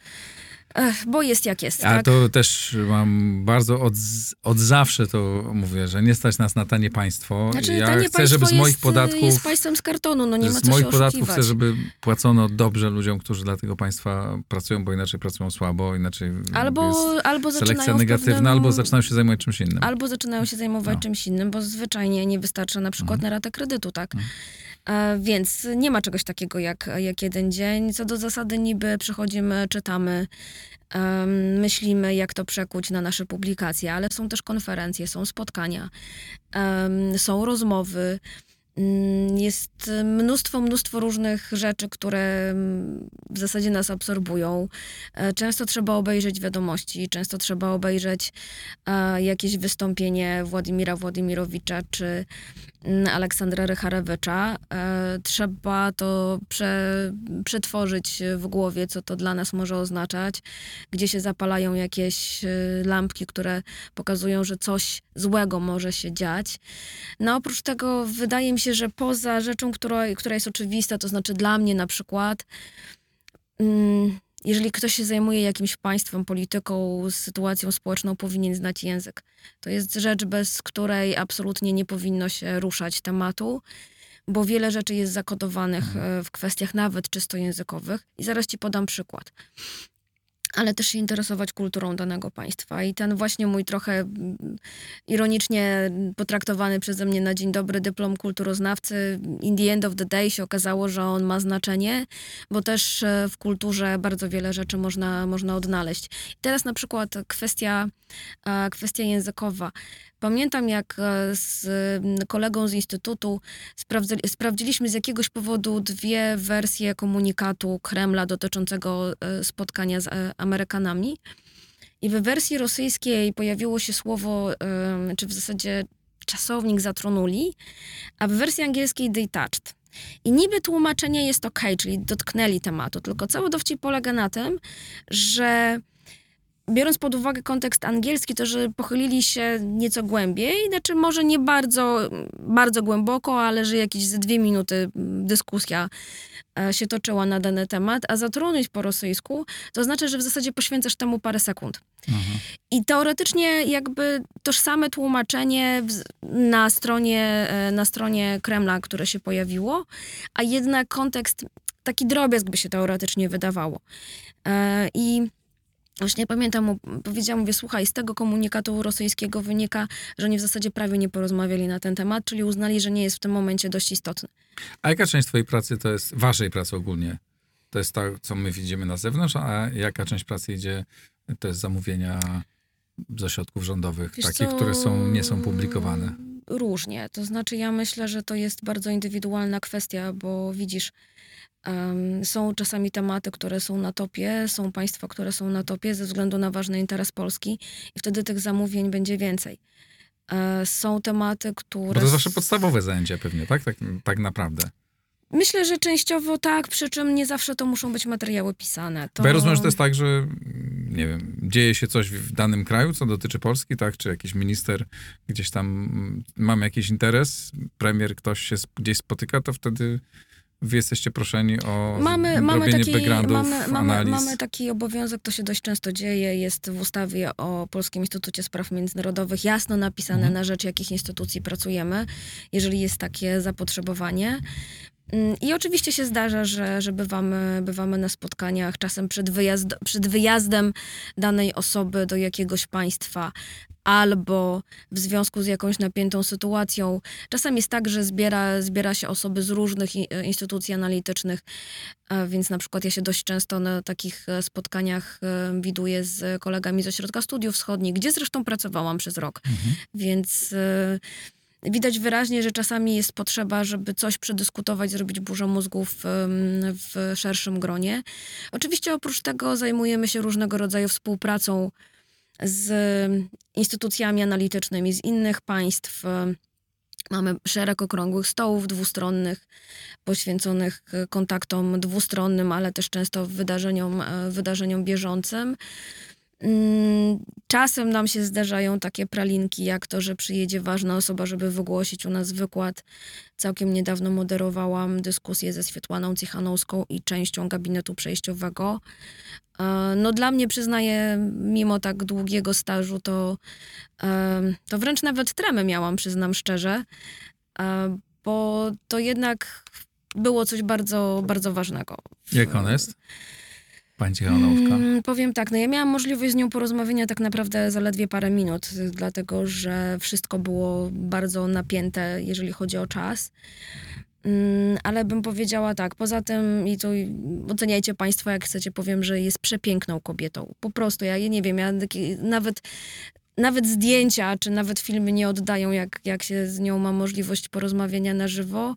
Ech, bo jest jak jest. A tak? to też mam bardzo od, od zawsze to mówię, że nie stać nas na tanie państwo. Znaczy, ja tanie chcę, żeby z moich jest, podatków. Jest państwem z kartonu, no nie ma z co moich się podatków chcę, żeby płacono dobrze ludziom, którzy dla tego państwa pracują, bo inaczej pracują słabo, inaczej. Albo, albo selekcja negatywna, pewnym, albo zaczynają się zajmować czymś innym. Albo zaczynają się zajmować no. czymś innym, bo zwyczajnie nie wystarcza na przykład mhm. na ratę kredytu, tak? Mhm. E, więc nie ma czegoś takiego jak, jak jeden dzień. Co do zasady, niby przychodzimy, czytamy, myślimy, jak to przekuć na nasze publikacje, ale są też konferencje, są spotkania, są rozmowy. Mm, jest mnóstwo, mnóstwo różnych rzeczy, które mm, w zasadzie nas absorbują. E, często trzeba obejrzeć wiadomości, często trzeba obejrzeć e, jakieś wystąpienie Władimira Władimirowicza czy mm, Aleksandra Rycharewicza. E, trzeba to prze, przetworzyć w głowie, co to dla nas może oznaczać, gdzie się zapalają jakieś lampki, które pokazują, że coś złego może się dziać. No oprócz tego wydaje mi się, że poza rzeczą, która, która jest oczywista, to znaczy dla mnie na przykład, mm, jeżeli ktoś się zajmuje jakimś państwem, polityką, sytuacją społeczną, powinien znać język. To jest rzecz, bez której absolutnie nie powinno się ruszać tematu, bo wiele rzeczy jest zakodowanych mhm. e, w kwestiach nawet czysto językowych. I zaraz ci podam przykład ale też się interesować kulturą danego państwa. I ten właśnie mój trochę mm, ironicznie potraktowany przeze mnie na dzień dobry dyplom kulturoznawcy, in the end of the day się okazało, że on ma znaczenie, bo też e, w kulturze bardzo wiele rzeczy można, można odnaleźć. I teraz na przykład kwestia, e, kwestia językowa. Pamiętam, jak e, z kolegą z Instytutu sprawdziliśmy z jakiegoś powodu dwie wersje komunikatu Kremla dotyczącego e, spotkania z e, Amerykanami. I w wersji rosyjskiej pojawiło się słowo, czy w zasadzie czasownik zatronuli, a w wersji angielskiej they touched. I niby tłumaczenie jest ok, czyli dotknęli tematu, tylko cały dowcip polega na tym, że biorąc pod uwagę kontekst angielski, to że pochylili się nieco głębiej, znaczy może nie bardzo, bardzo głęboko, ale że jakieś ze dwie minuty dyskusja e, się toczyła na dany temat, a zatrudnić po rosyjsku, to znaczy, że w zasadzie poświęcasz temu parę sekund. Mhm. I teoretycznie jakby tożsame tłumaczenie na stronie, e, na stronie Kremla, które się pojawiło, a jednak kontekst, taki drobiazg by się teoretycznie wydawało. E, I Już nie pamiętam, mu- powiedziałam, mówię, słuchaj, z tego komunikatu rosyjskiego wynika, że oni w zasadzie prawie nie porozmawiali na ten temat, czyli uznali, że nie jest w tym momencie dość istotny. A jaka część twojej pracy to jest, waszej pracy ogólnie, to jest to, co my widzimy na zewnątrz, a jaka część pracy idzie, to jest zamówienia z ośrodków rządowych, Wiesz takich, co? które są, nie są publikowane? Różnie. To znaczy, ja myślę, że to jest bardzo indywidualna kwestia, bo widzisz, są czasami tematy, które są na topie, są państwa, które są na topie ze względu na ważny interes Polski i wtedy tych zamówień będzie więcej. E, są tematy, które... Bo to jest wasze podstawowe zajęcie pewnie, tak? Tak, tak naprawdę. Myślę, że częściowo tak, przy czym nie zawsze to muszą być materiały pisane. To... Bo ja rozumiem, że to jest tak, że mm, nie wiem, dzieje się coś w danym kraju, co dotyczy Polski, tak? Czy jakiś minister gdzieś tam mm, mamy jakiś interes, premier ktoś się gdzieś spotyka, to wtedy wy jesteście proszeni o Mamy, mamy, taki, backgroundów, mamy, mamy, mamy taki obowiązek, to się dość często dzieje, jest w ustawie o Polskim Instytucie Spraw Międzynarodowych jasno napisane, Mhm. na rzecz jakich instytucji pracujemy, jeżeli jest takie zapotrzebowanie. Mm, I oczywiście się zdarza, że, że bywamy, bywamy na spotkaniach, czasem przed, wyjazd, przed wyjazdem danej osoby do jakiegoś państwa, albo w związku z jakąś napiętą sytuacją. Czasem jest tak, że zbiera, zbiera się osoby z różnych i- instytucji analitycznych, e, więc na przykład ja się dość często na takich e, spotkaniach e, widuję z kolegami z Ośrodka Studiów Wschodnich, gdzie zresztą pracowałam przez rok. Mhm. Więc e, widać wyraźnie, że czasami jest potrzeba, żeby coś przedyskutować, zrobić burzę mózgów em, w szerszym gronie. Oczywiście oprócz tego zajmujemy się różnego rodzaju współpracą z instytucjami analitycznymi z innych państw. Mamy szereg okrągłych stołów dwustronnych poświęconych kontaktom dwustronnym, ale też często wydarzeniom, wydarzeniom bieżącym. Mm, Czasem nam się zdarzają takie pralinki, jak to, że przyjedzie ważna osoba, żeby wygłosić u nas wykład. Całkiem niedawno moderowałam dyskusję ze Świetłaną Cichanowską i częścią gabinetu przejściowego. E, No dla mnie, przyznaję, mimo tak długiego stażu, to, e, to wręcz nawet tremę miałam, przyznam szczerze, e, bo to jednak było coś bardzo, bardzo ważnego. Jak ona jest? Pani Cichanowska. Mm, powiem tak, no ja miałam możliwość z nią porozmawiania tak naprawdę zaledwie parę minut, dlatego że wszystko było bardzo napięte, jeżeli chodzi o czas. Mm, Ale bym powiedziała tak, poza tym i i oceniajcie Państwo jak chcecie, powiem, że jest przepiękną kobietą. Po prostu, ja, ja nie wiem, ja taki, nawet, nawet zdjęcia, czy nawet filmy nie oddają, jak, jak się z nią ma możliwość porozmawiania na żywo.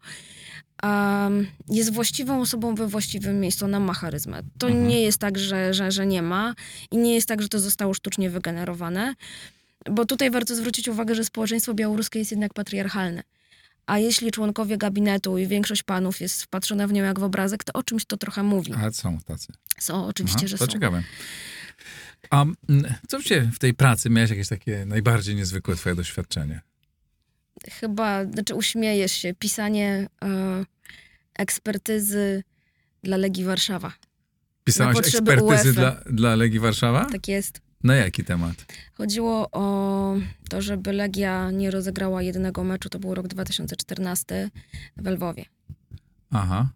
Um, jest właściwą osobą we właściwym miejscu, ona ma charyzmę. To Mhm. nie jest tak, że, że, że nie ma i nie jest tak, że to zostało sztucznie wygenerowane, bo tutaj warto zwrócić uwagę, że społeczeństwo białoruskie jest jednak patriarchalne. A jeśli członkowie gabinetu i większość panów jest wpatrzona w nią jak w obrazek, to o czymś to trochę mówi. A są tacy. Są, oczywiście, Aha, że to są. ciekawe. A mm, co w tej pracy miałeś jakieś takie najbardziej niezwykłe twoje doświadczenie? Chyba, znaczy uśmiejesz się, pisanie e, ekspertyzy dla Legii Warszawa. Pisałaś ekspertyzy dla, dla Legii Warszawa? Tak jest. Na jaki temat? Chodziło o to, żeby Legia nie rozegrała jednego meczu, to był rok 2014 w Lwowie. Aha.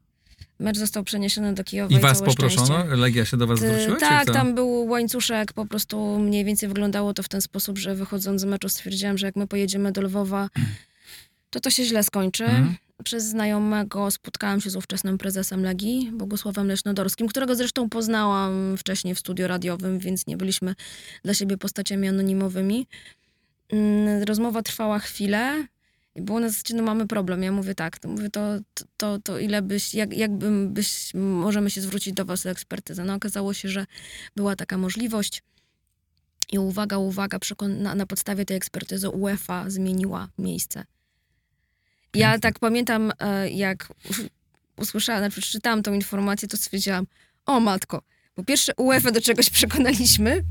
Mecz został przeniesiony do Kijowa I i, was poproszono? Szczęście. Legia się do was zwróciła? tak, tam był łańcuszek, po prostu mniej więcej wyglądało to w ten sposób, że wychodząc z meczu stwierdziłam, że jak my pojedziemy do Lwowa, to to się źle skończy. Mhm. Przez znajomego spotkałam się z ówczesnym prezesem Legii, Bogusławem Lesznodorskim, którego zresztą poznałam wcześniej w studiu radiowym, więc nie byliśmy dla siebie postaciami anonimowymi. Mm, Rozmowa trwała chwilę i było na zasadzie, no mamy problem. Ja mówię tak, to, mówię, to, to, to ile byś, jak, jakbym byś, możemy się zwrócić do was o ekspertyzę. No okazało się, że była taka możliwość. I uwaga, uwaga, na, na podstawie tej ekspertyzy UEFA zmieniła miejsce. Ja tak pamiętam, e, jak usłyszałam, znaczy przeczytałam tą informację, to stwierdziłam, o matko, po pierwsze UEFA do czegoś przekonaliśmy,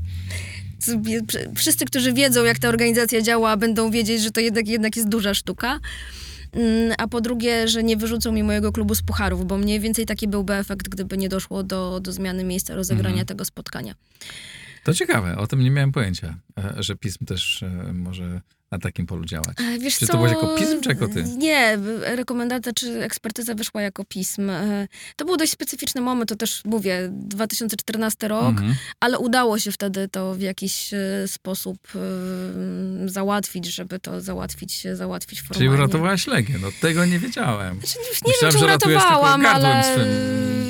wszyscy, którzy wiedzą, jak ta organizacja działa, będą wiedzieć, że to jednak, jednak jest duża sztuka. Mm, A po drugie, że nie wyrzucą mi mojego klubu z pucharów, bo mniej więcej taki byłby efekt, gdyby nie doszło do, do zmiany miejsca rozegrania Mhm. tego spotkania. To ciekawe, o tym nie miałem pojęcia, e, że pism też e, może na takim polu działać? E, Wiesz Czy to co? byłeś jako pism, czy jako ty? Nie, rekomendacja czy ekspertyza wyszła jako pism. E, To był dość specyficzny moment, to też mówię, 2014 rok, Mhm. ale udało się wtedy to w jakiś e, sposób e, załatwić, żeby to załatwić, załatwić Czyli formalnie. uratowałaś Legę, no tego nie wiedziałem. Znaczy, nie Myślałem, wiem, czy że uratowałam, ale... swym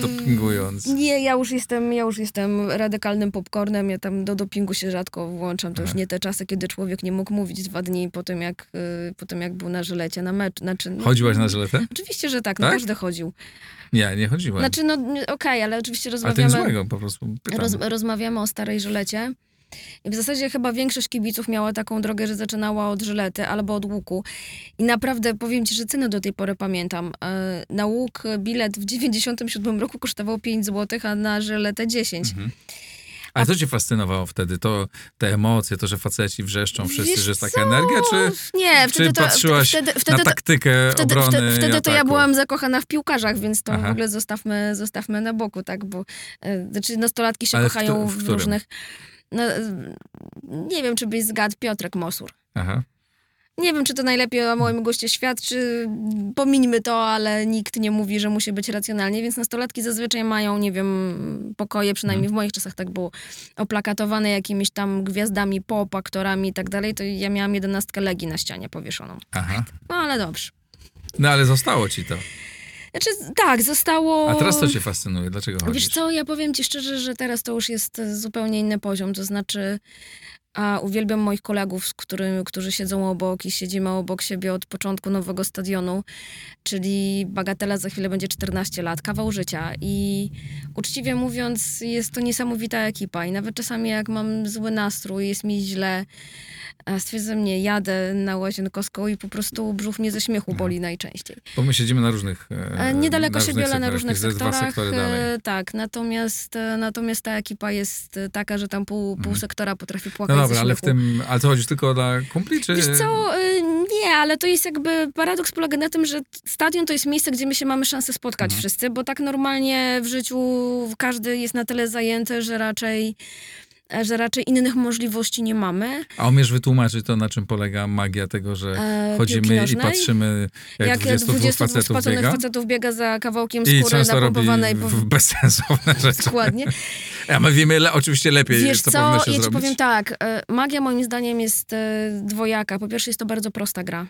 dopingując. Nie, ja już jestem, ja już jestem radykalnym popcornem, ja tam do dopingu się rzadko włączam. To już Aha. nie te czasy, kiedy człowiek nie mógł mówić dwa dni po tym, jak, y, po tym, jak był na żylecie, na mecz. Znaczy, no, Chodziłaś na żyletę? Oczywiście, że tak, no Tak? każdy chodził. Nie, nie chodziłem. Znaczy, no okej, ale oczywiście Ale to rozmawiamy, nic złego, po prostu roz, rozmawiamy o starej żylecie. I w zasadzie chyba większość kibiców miała taką drogę, że zaczynała od żylety albo od łuku. I naprawdę powiem ci, że ceny do tej pory pamiętam. E, Na łuk bilet w 97 roku kosztował 5 zł, a na żyletę 10. Mhm. Ale co cię fascynowało wtedy? To te emocje, to, że faceci wrzeszczą wszyscy, Wiesz że jest taka co? energia, czy, Nie, czy wtedy to, patrzyłaś wtedy, na wtedy, to, taktykę wtedy, obrony wtedy, wtedy to ja byłam zakochana w piłkarzach, więc to Aha. w ogóle zostawmy, zostawmy na boku, tak? Bo e, znaczy nastolatki się Ale w kochają w, w którym? różnych. No, e, nie wiem, czy byś zgadł Piotrek Mosur. Aha. Nie wiem, czy to najlepiej o moim goście świadczy. Pomińmy to, ale nikt nie mówi, że musi być racjonalnie, więc nastolatki zazwyczaj mają, nie wiem, pokoje, przynajmniej Mhm. w moich czasach tak było, oplakatowane jakimiś tam gwiazdami pop, aktorami i tak dalej, to ja miałam jedenastkę Legii na ścianie powieszoną. Aha. No ale dobrze. No ale zostało ci to. Znaczy, tak, zostało... A teraz co cię fascynuje? Dlaczego chodzisz? Wiesz co, ja powiem ci szczerze, że teraz to już jest zupełnie inny poziom, to znaczy a uwielbiam moich kolegów, z którymi, którzy siedzą obok i siedzimy obok siebie od początku nowego stadionu, czyli Bagatela za chwilę będzie 14 lat, kawał życia. I uczciwie mówiąc jest to niesamowita ekipa. I nawet czasami jak mam zły nastrój, jest mi źle, stwierdzam, nie, jadę na Łazienkowską i po prostu brzuch mnie ze śmiechu boli najczęściej. Bo my siedzimy na różnych E, e, Niedaleko na siebie, ale na różnych sektorach. e, Tak, natomiast, e, natomiast ta ekipa jest taka, że tam pół, pół sektora potrafi płakać. No dobra, ale w tym, ale to chodzisz tylko dla kumpli, czy... Wiesz co, e, nie, ale to jest jakby, paradoks polega na tym, że stadion to jest miejsce, gdzie my się mamy szansę spotkać Mhm. wszyscy, bo tak normalnie w życiu każdy jest na tyle zajęty, że raczej że raczej innych możliwości nie mamy. A umiesz wytłumaczyć to, na czym polega magia tego, że E, chodzimy i patrzymy, jak, Jak 22 22 facetów biega facetów biega za kawałkiem i skóry robi napompowanej po... w- bezsensowne rzeczy. Dokładnie. A my wiemy le, oczywiście lepiej, Wiesz co, co, powinno się ja ci zrobić. powiem tak, e, magia moim zdaniem jest e, dwojaka. Po pierwsze jest to bardzo prosta gra,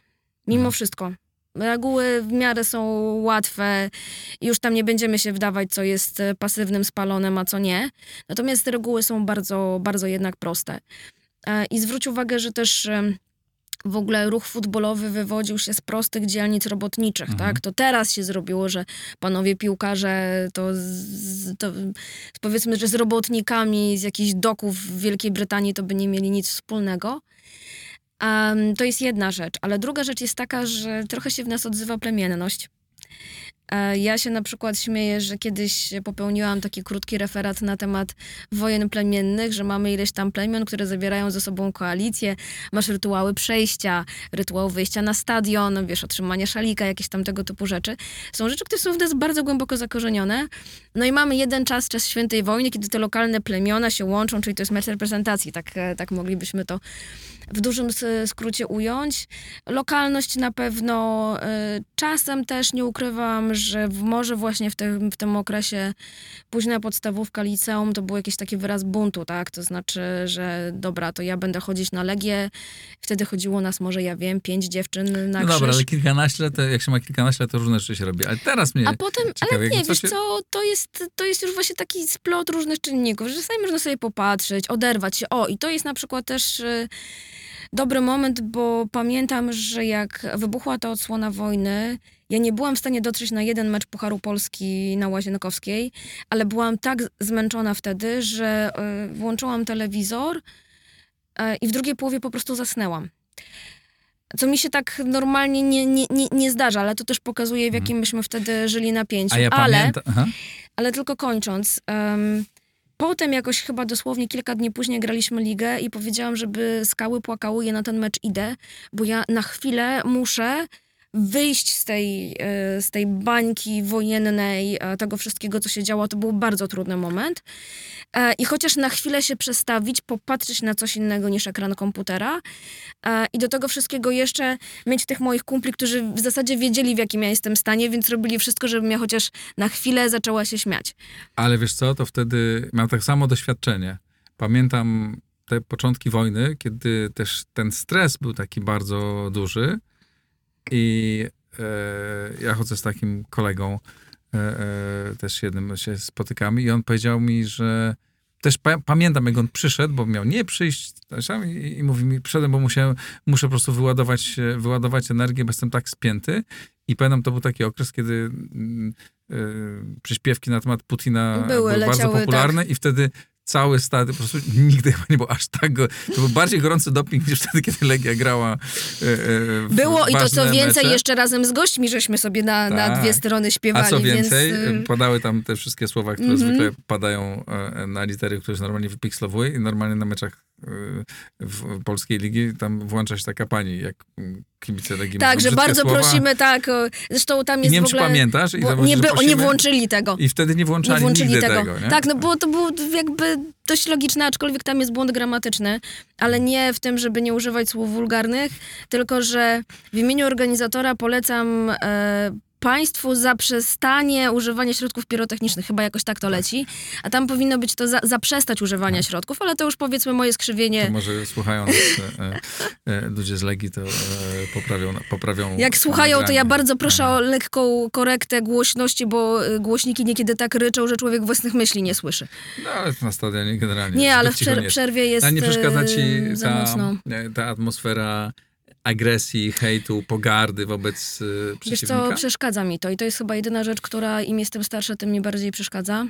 mimo Mhm. wszystko. Reguły w miarę są łatwe, już tam nie będziemy się wdawać, co jest e, pasywnym spalonem, a co nie. Natomiast reguły są bardzo, bardzo jednak proste. E, I zwróć uwagę, że też w ogóle ruch futbolowy wywodził się z prostych dzielnic robotniczych, Mhm. tak? To teraz się zrobiło, że panowie piłkarze to, z, to powiedzmy, że z robotnikami z jakichś doków w Wielkiej Brytanii to by nie mieli nic wspólnego. Em, to jest jedna rzecz, ale druga rzecz jest taka, że trochę się w nas odzywa plemienność. E, Ja się na przykład śmieję, że kiedyś popełniłam taki krótki referat na temat wojen plemiennych, że mamy ileś tam plemion, które zawierają ze sobą koalicję, masz rytuały przejścia, rytuał wyjścia na stadion, wiesz, otrzymania szalika, jakieś tam tego typu rzeczy. Są rzeczy, które są w nas bardzo głęboko zakorzenione. No i mamy jeden czas, czas świętej wojny, kiedy te lokalne plemiona się łączą, czyli to jest mecz reprezentacji, tak, e, tak moglibyśmy to w dużym skrócie ująć. Lokalność na pewno, y, czasem też nie ukrywam, że może właśnie w tym, w tym okresie późna podstawówka, liceum to był jakiś taki wyraz buntu, tak? To znaczy, że dobra, to ja będę chodzić na Legię. Wtedy chodziło nas może, ja wiem, pięć dziewczyn na No krzyż. dobra, ale kilkanaście, to jak się ma kilkanaście, to różne rzeczy się robi. Ale teraz mnie A potem, ale nie, wiesz się- co, to jest, to jest już właśnie taki splot różnych czynników, że czasami można sobie popatrzeć, oderwać się. O, i to jest na przykład też y, dobry moment, bo pamiętam, że jak wybuchła ta odsłona wojny, ja nie byłam w stanie dotrzeć na jeden mecz Pucharu Polski na Łazienkowskiej, ale byłam tak zmęczona wtedy, że y, włączyłam telewizor y, i w drugiej połowie po prostu zasnęłam. Co mi się tak normalnie nie, nie, nie, nie zdarza, ale to też pokazuje, w jakim myśmy wtedy żyli napięciu. Mhm. Ja ale, ale tylko kończąc. em, potem jakoś chyba dosłownie kilka dni później graliśmy ligę i powiedziałam, żeby skały płakały, ja na ten mecz idę, bo ja na chwilę muszę wyjść z tej, e, z tej bańki wojennej, e, tego wszystkiego, co się działo, to był bardzo trudny moment. E, I chociaż na chwilę się przestawić, popatrzeć na coś innego niż ekran komputera e, i do tego wszystkiego jeszcze mieć tych moich kumpli, którzy w zasadzie wiedzieli, w jakim ja jestem stanie, więc robili wszystko, żebym ja chociaż na chwilę zaczęła się śmiać. Ale wiesz co, to wtedy mam tak samo doświadczenie. Pamiętam te początki wojny, kiedy też ten stres był taki bardzo duży i e, ja chodzę z takim kolegą, e, e, też jednym się spotykamy i on powiedział mi, że też pa, pamiętam, jak on przyszedł, bo miał nie przyjść tam i, i mówi mi, przyszedłem, bo musiałem, muszę po prostu wyładować, e, wyładować energię, bo jestem tak spięty. I pamiętam, to był taki okres, kiedy e, przyśpiewki na temat Putina Były, były, bardzo leciały, tak. popularne i wtedy cały stad, po prostu nigdy chyba nie było aż tak, go, to był bardziej gorący doping niż wtedy, kiedy Legia grała e, e, w Było i to co więcej, mecze. jeszcze razem z gośćmi żeśmy sobie na, na Tak. dwie strony śpiewali, A co więcej, więc... y, padały tam te wszystkie słowa, które Mhm. zwykle padają e, na litery, które się normalnie wypikslowuje i normalnie na meczach w polskiej ligi tam włącza się taka pani, jak mm, kibice Legii Tak, że bardzo słowa. prosimy, tak. Zresztą tam I jest nie wiem, w czy ogóle... pamiętasz? I tam, nie, by, nie prosimy- włączyli tego. I wtedy nie włączali, nie włączyli tego. tego. nie? Tak, no bo to był jakby dość logiczne, aczkolwiek tam jest błąd gramatyczny, ale nie w tym, żeby nie używać słów wulgarnych, tylko że w imieniu organizatora polecam e, państwu zaprzestanie używania środków pirotechnicznych. Chyba jakoś tak to leci. A tam powinno być to za, zaprzestać używania środków, ale to już powiedzmy moje skrzywienie. To może słuchają nas e, e, ludzie z Legii, to e, poprawią, poprawią Jak słuchają, to ja bardzo proszę o lekką korektę głośności, bo y, głośniki niekiedy tak ryczą, że człowiek własnych myśli nie słyszy. No, ale na stadionie generalnie. Nie, ale w przer- przerwie jest A nie przeszkadza ci za ta, e, ta atmosfera agresji, hejtu, pogardy wobec Wiesz przeciwnika? co, przeszkadza mi to i to jest chyba jedyna rzecz, która im jestem starsza, tym mi bardziej przeszkadza.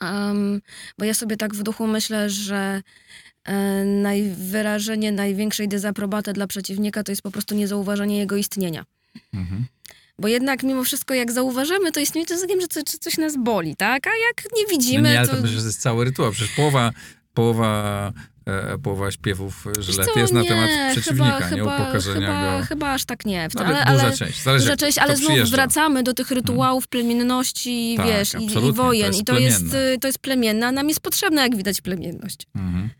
Em, bo ja sobie tak w duchu myślę, że e, najwyrażenie największej dezaprobaty dla przeciwnika to jest po prostu niezauważenie jego istnienia. Mhm. Bo jednak mimo wszystko, jak zauważamy, to istnieje, to znakiem, że co, coś nas boli, tak? A jak nie No widzimy, nie, ale to... to jest cały rytuał. Przecież połowa, połowa, połowa śpiewów Żylety co, jest na nie, temat przeciwnika, chyba, nie chyba, upokorzenia chyba, go. Chyba aż tak nie. No, ale, ale, duża część. Zależy, Duża część, ale znów przyjeżdża. wracamy do tych rytuałów plemienności, Tak, wiesz, i, i to wojen. jest I to jest, plemienne. y, to jest plemienna, nam jest potrzebna, jak widać, plemienność. Mhm.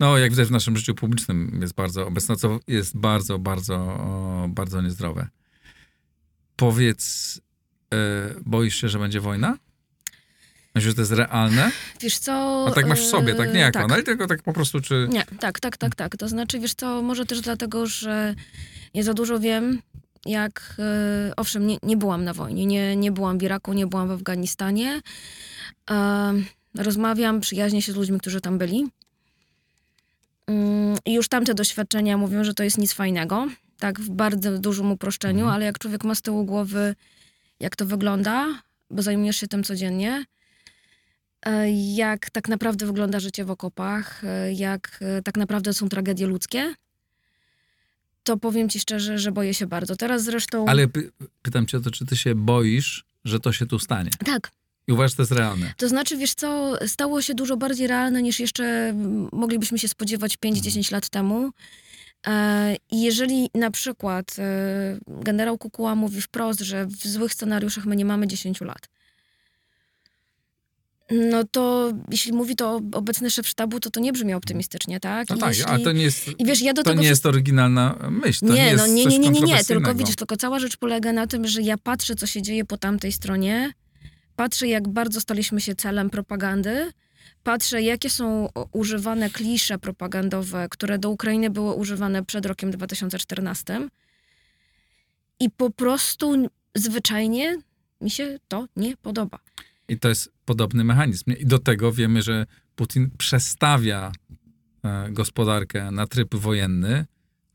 No, jak widać w naszym życiu publicznym jest bardzo obecna, co jest bardzo, bardzo, o, bardzo niezdrowe. Powiedz, e, boisz się, że będzie wojna? Myślisz, że to jest realne? Wiesz co... A tak masz w sobie, tak nie y, jako, tak. tylko tak po prostu, czy... Nie, tak, tak, tak, tak. To znaczy, wiesz co, może też dlatego, że ja za dużo wiem, jak, e, owszem, nie, nie byłam na wojnie, nie, nie byłam w Iraku, nie byłam w Afganistanie. E, rozmawiam, przyjaźnię się z ludźmi, którzy tam byli. Mm, I już tamte doświadczenia mówią, że to jest nic fajnego, tak w bardzo dużym uproszczeniu, Mhm. ale jak człowiek ma z tyłu głowy, jak to wygląda, bo zajmujesz się tym codziennie, e, jak tak naprawdę wygląda życie w okopach, e, jak e, tak naprawdę są tragedie ludzkie, to powiem ci szczerze, że boję się bardzo. Teraz zresztą... Ale py, pytam cię o to, czy ty się boisz, że to się tu stanie? Tak, I uważasz, że to jest realne? to znaczy, wiesz co, stało się dużo bardziej realne niż jeszcze moglibyśmy się spodziewać 5-10 lat temu. E, I jeżeli na przykład e, generał Kukuła mówi wprost, że w złych scenariuszach my nie mamy 10 lat, no to jeśli mówi to obecny szef sztabu, to to nie brzmi optymistycznie, tak? No I tak, jeśli... ale to nie jest, I wiesz, ja do to tego nie jest oryginalna myśl. Nie, nie, no nie, nie, nie, nie, nie, tylko widzisz, tylko cała rzecz polega na tym, że ja patrzę, co się dzieje po tamtej stronie, patrzę, jak bardzo staliśmy się celem propagandy, patrzę, jakie są używane klisze propagandowe, które do Ukrainy były używane przed rokiem 2014 i po prostu zwyczajnie mi się to nie podoba. I to jest podobny mechanizm. I do tego wiemy, że Putin przestawia e, gospodarkę na tryb wojenny.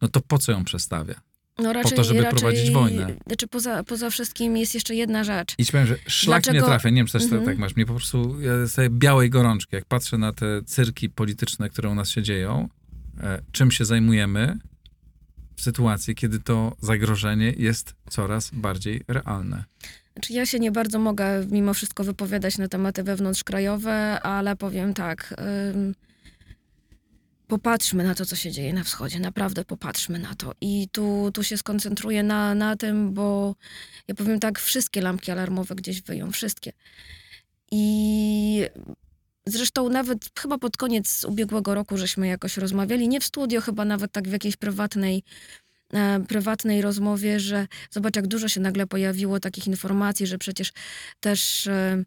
No to po co ją przestawia? No raczej, to, żeby raczej, prowadzić wojnę. Znaczy poza, poza wszystkim jest jeszcze jedna rzecz. I ci powiem, że szlak Dlaczego- nie trafia. Nie wiem, czy też Mhm. tak masz. Mnie po prostu ja sobie białej gorączki, jak patrzę na te cyrki polityczne, które u nas się dzieją, e, czym się zajmujemy w sytuacji, kiedy to zagrożenie jest coraz bardziej realne. Znaczy ja się nie bardzo mogę mimo wszystko wypowiadać na tematy wewnątrzkrajowe, ale powiem tak. ym, popatrzmy na to, co się dzieje na wschodzie, naprawdę popatrzmy na to. I tu, tu się skoncentruję na, na tym, bo ja powiem tak, wszystkie lampki alarmowe gdzieś wyją, wszystkie. I zresztą nawet chyba pod koniec ubiegłego roku żeśmy jakoś rozmawiali, nie w studio, chyba nawet tak w jakiejś prywatnej prywatnej rozmowie, że zobacz, jak dużo się nagle pojawiło takich informacji, że przecież też e,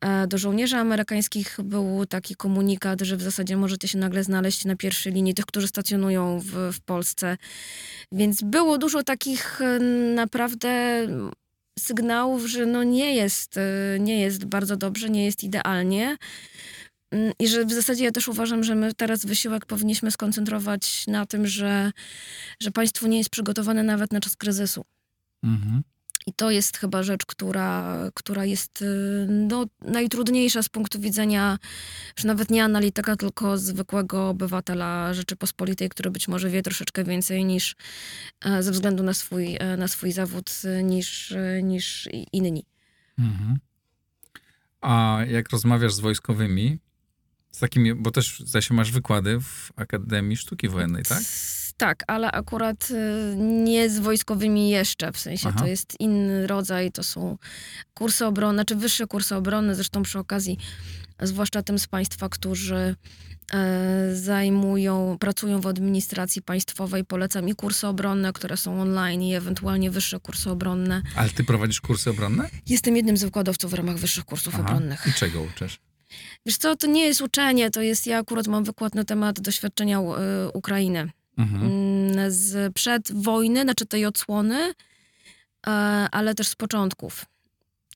e, do żołnierzy amerykańskich był taki komunikat, że w zasadzie możecie się nagle znaleźć na pierwszej linii tych, którzy stacjonują w, w Polsce. Więc było dużo takich e, naprawdę sygnałów, że no nie jest, e, nie jest bardzo dobrze, nie jest idealnie. Mm, I że w zasadzie ja też uważam, że my teraz wysiłek powinniśmy skoncentrować na tym, że, że państwo nie jest przygotowane nawet na czas kryzysu. Mhm. I to jest chyba rzecz, która, która jest y, no, najtrudniejsza z punktu widzenia, że nawet nie analityka, tylko zwykłego obywatela Rzeczypospolitej, który być może wie troszeczkę więcej niż e, ze względu na swój, e, na swój zawód niż, e, niż inni. Mhm. A jak rozmawiasz z wojskowymi, z takimi, bo też się masz wykłady w Akademii Sztuki Wojennej, tak? Tak, ale akurat y, nie z wojskowymi jeszcze, w sensie Aha. to jest inny rodzaj, to są kursy obrony, czy wyższe kursy obrony, zresztą przy okazji, zwłaszcza tym z Państwa, którzy e, zajmują, pracują w administracji państwowej, polecam i kursy obronne, które są online i ewentualnie wyższe kursy obronne. Ale ty prowadzisz kursy obronne? Jestem jednym z wykładowców w ramach wyższych kursów obronnych. I czego uczysz? Wiesz co, to nie jest uczenie, to jest, ja akurat mam wykład na temat doświadczenia y, Ukrainy. Mhm. Mm, z przed wojny, znaczy tej odsłony, e, ale też z początków.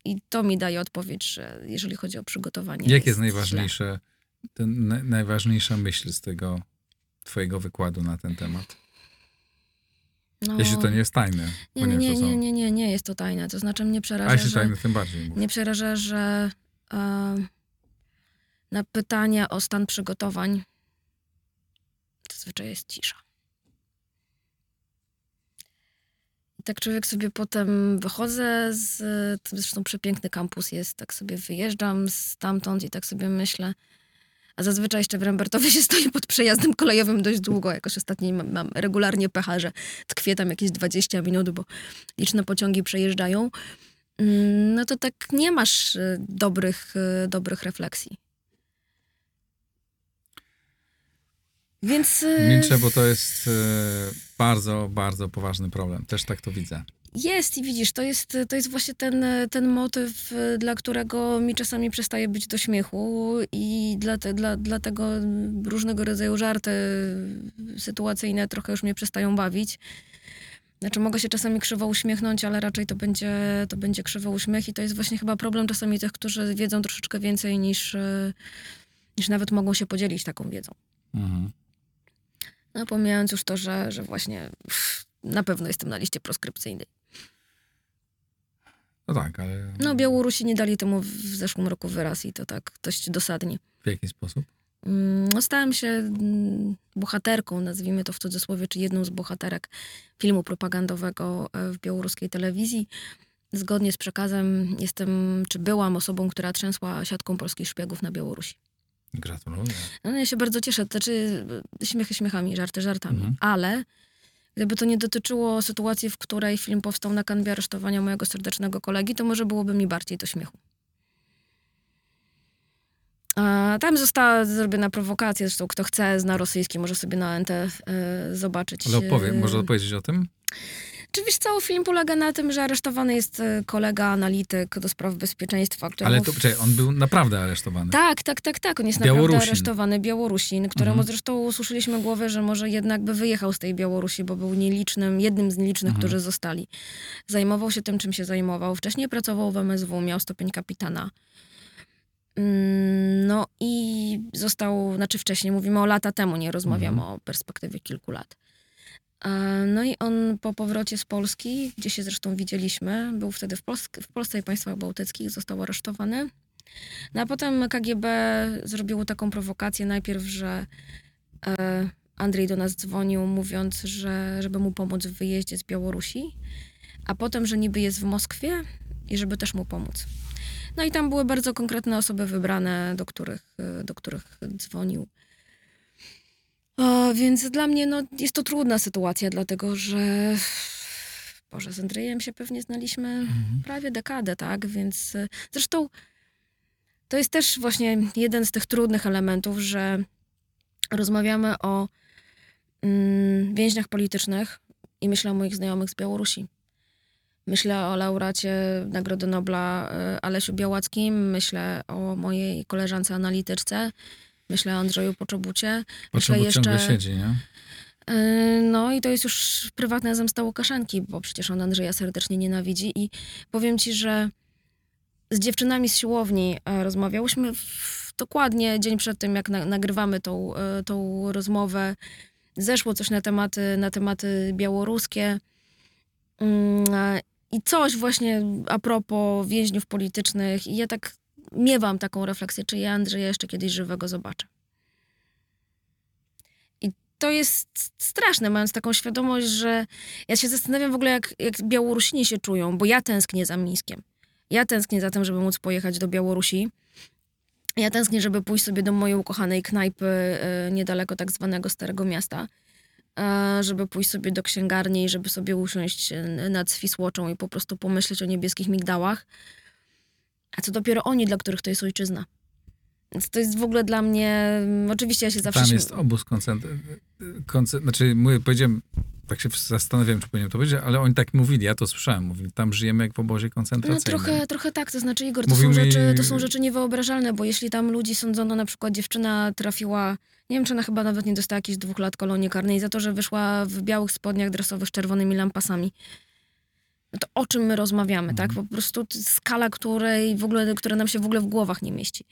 I to mi daje odpowiedź, że jeżeli chodzi o przygotowanie. Jakie jest źle. najważniejsze, ten, na, najważniejsza myśl z tego twojego wykładu na ten temat? No, Jeśli to nie jest tajne. nie, nie, nie, nie, nie, nie, nie jest to tajne. To znaczy mnie A przeraża, jeśli że, tajne, tym bardziej. Mów. mnie przeraża, że e, na pytania o stan przygotowań zazwyczaj jest cisza. I tak człowiek sobie potem wychodzę z, zresztą przepiękny kampus jest, tak sobie wyjeżdżam stamtąd i tak sobie myślę, a zazwyczaj jeszcze w Rembertowie się stoi pod przejazdem kolejowym dość długo, jakoś ostatnio mam, mam regularnie pecha, że tkwię tam jakieś 20 minut, bo liczne pociągi przejeżdżają. Mm, No to tak nie masz y, dobrych, y, dobrych refleksji. Więc y, Milczę, bo to jest e, bardzo, bardzo poważny problem. Też tak to widzę. Jest i widzisz, to jest, to jest właśnie ten, ten motyw, y, dla którego mi czasami przestaje być do śmiechu i dla te, dla, dlatego różnego rodzaju żarty sytuacyjne trochę już mnie przestają bawić. Znaczy mogę się czasami krzywo uśmiechnąć, ale raczej to będzie, to będzie krzywy uśmiech i to jest właśnie chyba problem czasami tych, którzy wiedzą troszeczkę więcej niż, y, niż nawet mogą się podzielić taką wiedzą. Mhm. No pomijając już to, że, że właśnie pff, na pewno jestem na liście proskrypcyjnej. No tak, ale No, Białorusi nie dali temu w zeszłym roku wyraz i to tak dość dosadnie. w jaki sposób? Mm, No, stałam się mm, bohaterką, nazwijmy to w cudzysłowie, czy jedną z bohaterek filmu propagandowego e, w białoruskiej telewizji. Zgodnie z przekazem jestem, czy byłam osobą, która trzęsła siatką polskich szpiegów na Białorusi. Gratuluję. No, ja się bardzo cieszę, to znaczy śmiechy śmiechami, żarty żartami, Mhm. ale gdyby to nie dotyczyło sytuacji, w której film powstał na kanwie aresztowania mojego serdecznego kolegi, to może byłoby mi bardziej do śmiechu. A tam została zrobiona prowokacja, zresztą kto chce, zna rosyjski, może sobie na NT e, zobaczyć. Ale opowie, e, może opowiedzieć o tym? Czy wiesz, cały film polega na tym, że aresztowany jest e, kolega, analityk do spraw bezpieczeństwa. Ale to, czekaj, on był naprawdę aresztowany. Tak, tak, tak, tak. On jest Białorusin. naprawdę aresztowany. Białorusin, któremu Mhm. zresztą usłyszeliśmy głowę, że może jednak by wyjechał z tej Białorusi, bo był nielicznym, jednym z nielicznych, Mhm. którzy zostali. Zajmował się tym, czym się zajmował. Wcześniej pracował w MSW, miał stopień kapitana. Mm, No i został, znaczy wcześniej, mówimy o lata temu, nie rozmawiamy Mhm. o perspektywie kilku lat. E, No i on po powrocie z Polski, gdzie się zresztą widzieliśmy, był wtedy w, Polsk- w Polsce i państwach bałtyckich, został aresztowany. No a potem KGB zrobiło taką prowokację najpierw, że e, Andrzej do nas dzwonił, mówiąc, że żeby mu pomóc w wyjeździe z Białorusi, a potem, że niby jest w Moskwie i żeby też mu pomóc. No i tam były bardzo konkretne osoby wybrane, do których, do których dzwonił. O, więc dla mnie no, jest to trudna sytuacja, dlatego że Boże, z Andrzejem się pewnie znaliśmy Mhm. prawie dekadę, tak? Więc y, zresztą to jest też właśnie jeden z tych trudnych elementów, że rozmawiamy o mm, więźniach politycznych i myślę o moich znajomych z Białorusi. Myślę o laureacie Nagrody Nobla y, Alesiu Białackim, myślę o mojej koleżance analityczce, myślę o Andrzeju Poczobucie. Potrzeba Myślę ciągle jeszcze- siedzi, nie? Yy, No i to jest już prywatna zemsta Łukaszenki, bo przecież on Andrzeja serdecznie nienawidzi i powiem ci, że z dziewczynami z siłowni e, rozmawiałyśmy w, dokładnie dzień przed tym, jak na, nagrywamy tą, e, tą rozmowę. Zeszło coś na tematy, na tematy białoruskie Mm, i coś właśnie a propos więźniów politycznych i ja tak miewam taką refleksję, czy ja Andrzeja jeszcze kiedyś żywego zobaczę to jest straszne, mając taką świadomość, że ja się zastanawiam w ogóle, jak, jak Białorusini się czują, bo ja tęsknię za Mińskiem. Ja tęsknię za tym, żeby móc pojechać do Białorusi. Ja tęsknię, żeby pójść sobie do mojej ukochanej knajpy e, niedaleko tak zwanego Starego Miasta, e, żeby pójść sobie do księgarni i żeby sobie usiąść e, nad Swisłoczą i po prostu pomyśleć o niebieskich migdałach. A co dopiero oni, dla których to jest ojczyzna. Więc to jest w ogóle dla mnie... mm, Oczywiście ja się zawsze... Tam jest obóz koncentr... koncentr... Znaczy, mówię, powiedziałem, tak się zastanawiałem, czy powinienem to powiedzieć, ale oni tak mówili, ja to słyszałem, mówili, tam żyjemy jak w obozie No, koncentracyjnym. trochę, trochę tak, to znaczy Igor, to są, mi- rzeczy, to są rzeczy niewyobrażalne, bo jeśli tam ludzi sądzono, na przykład dziewczyna trafiła, nie wiem, czy ona chyba nawet nie dostała jakichś dwóch lat kolonii karnej za to, że wyszła w białych spodniach dresowych z czerwonymi lampasami. No to o czym my rozmawiamy, tak? Po prostu skala, której w ogóle, która nam się w ogóle w głowach nie mieści.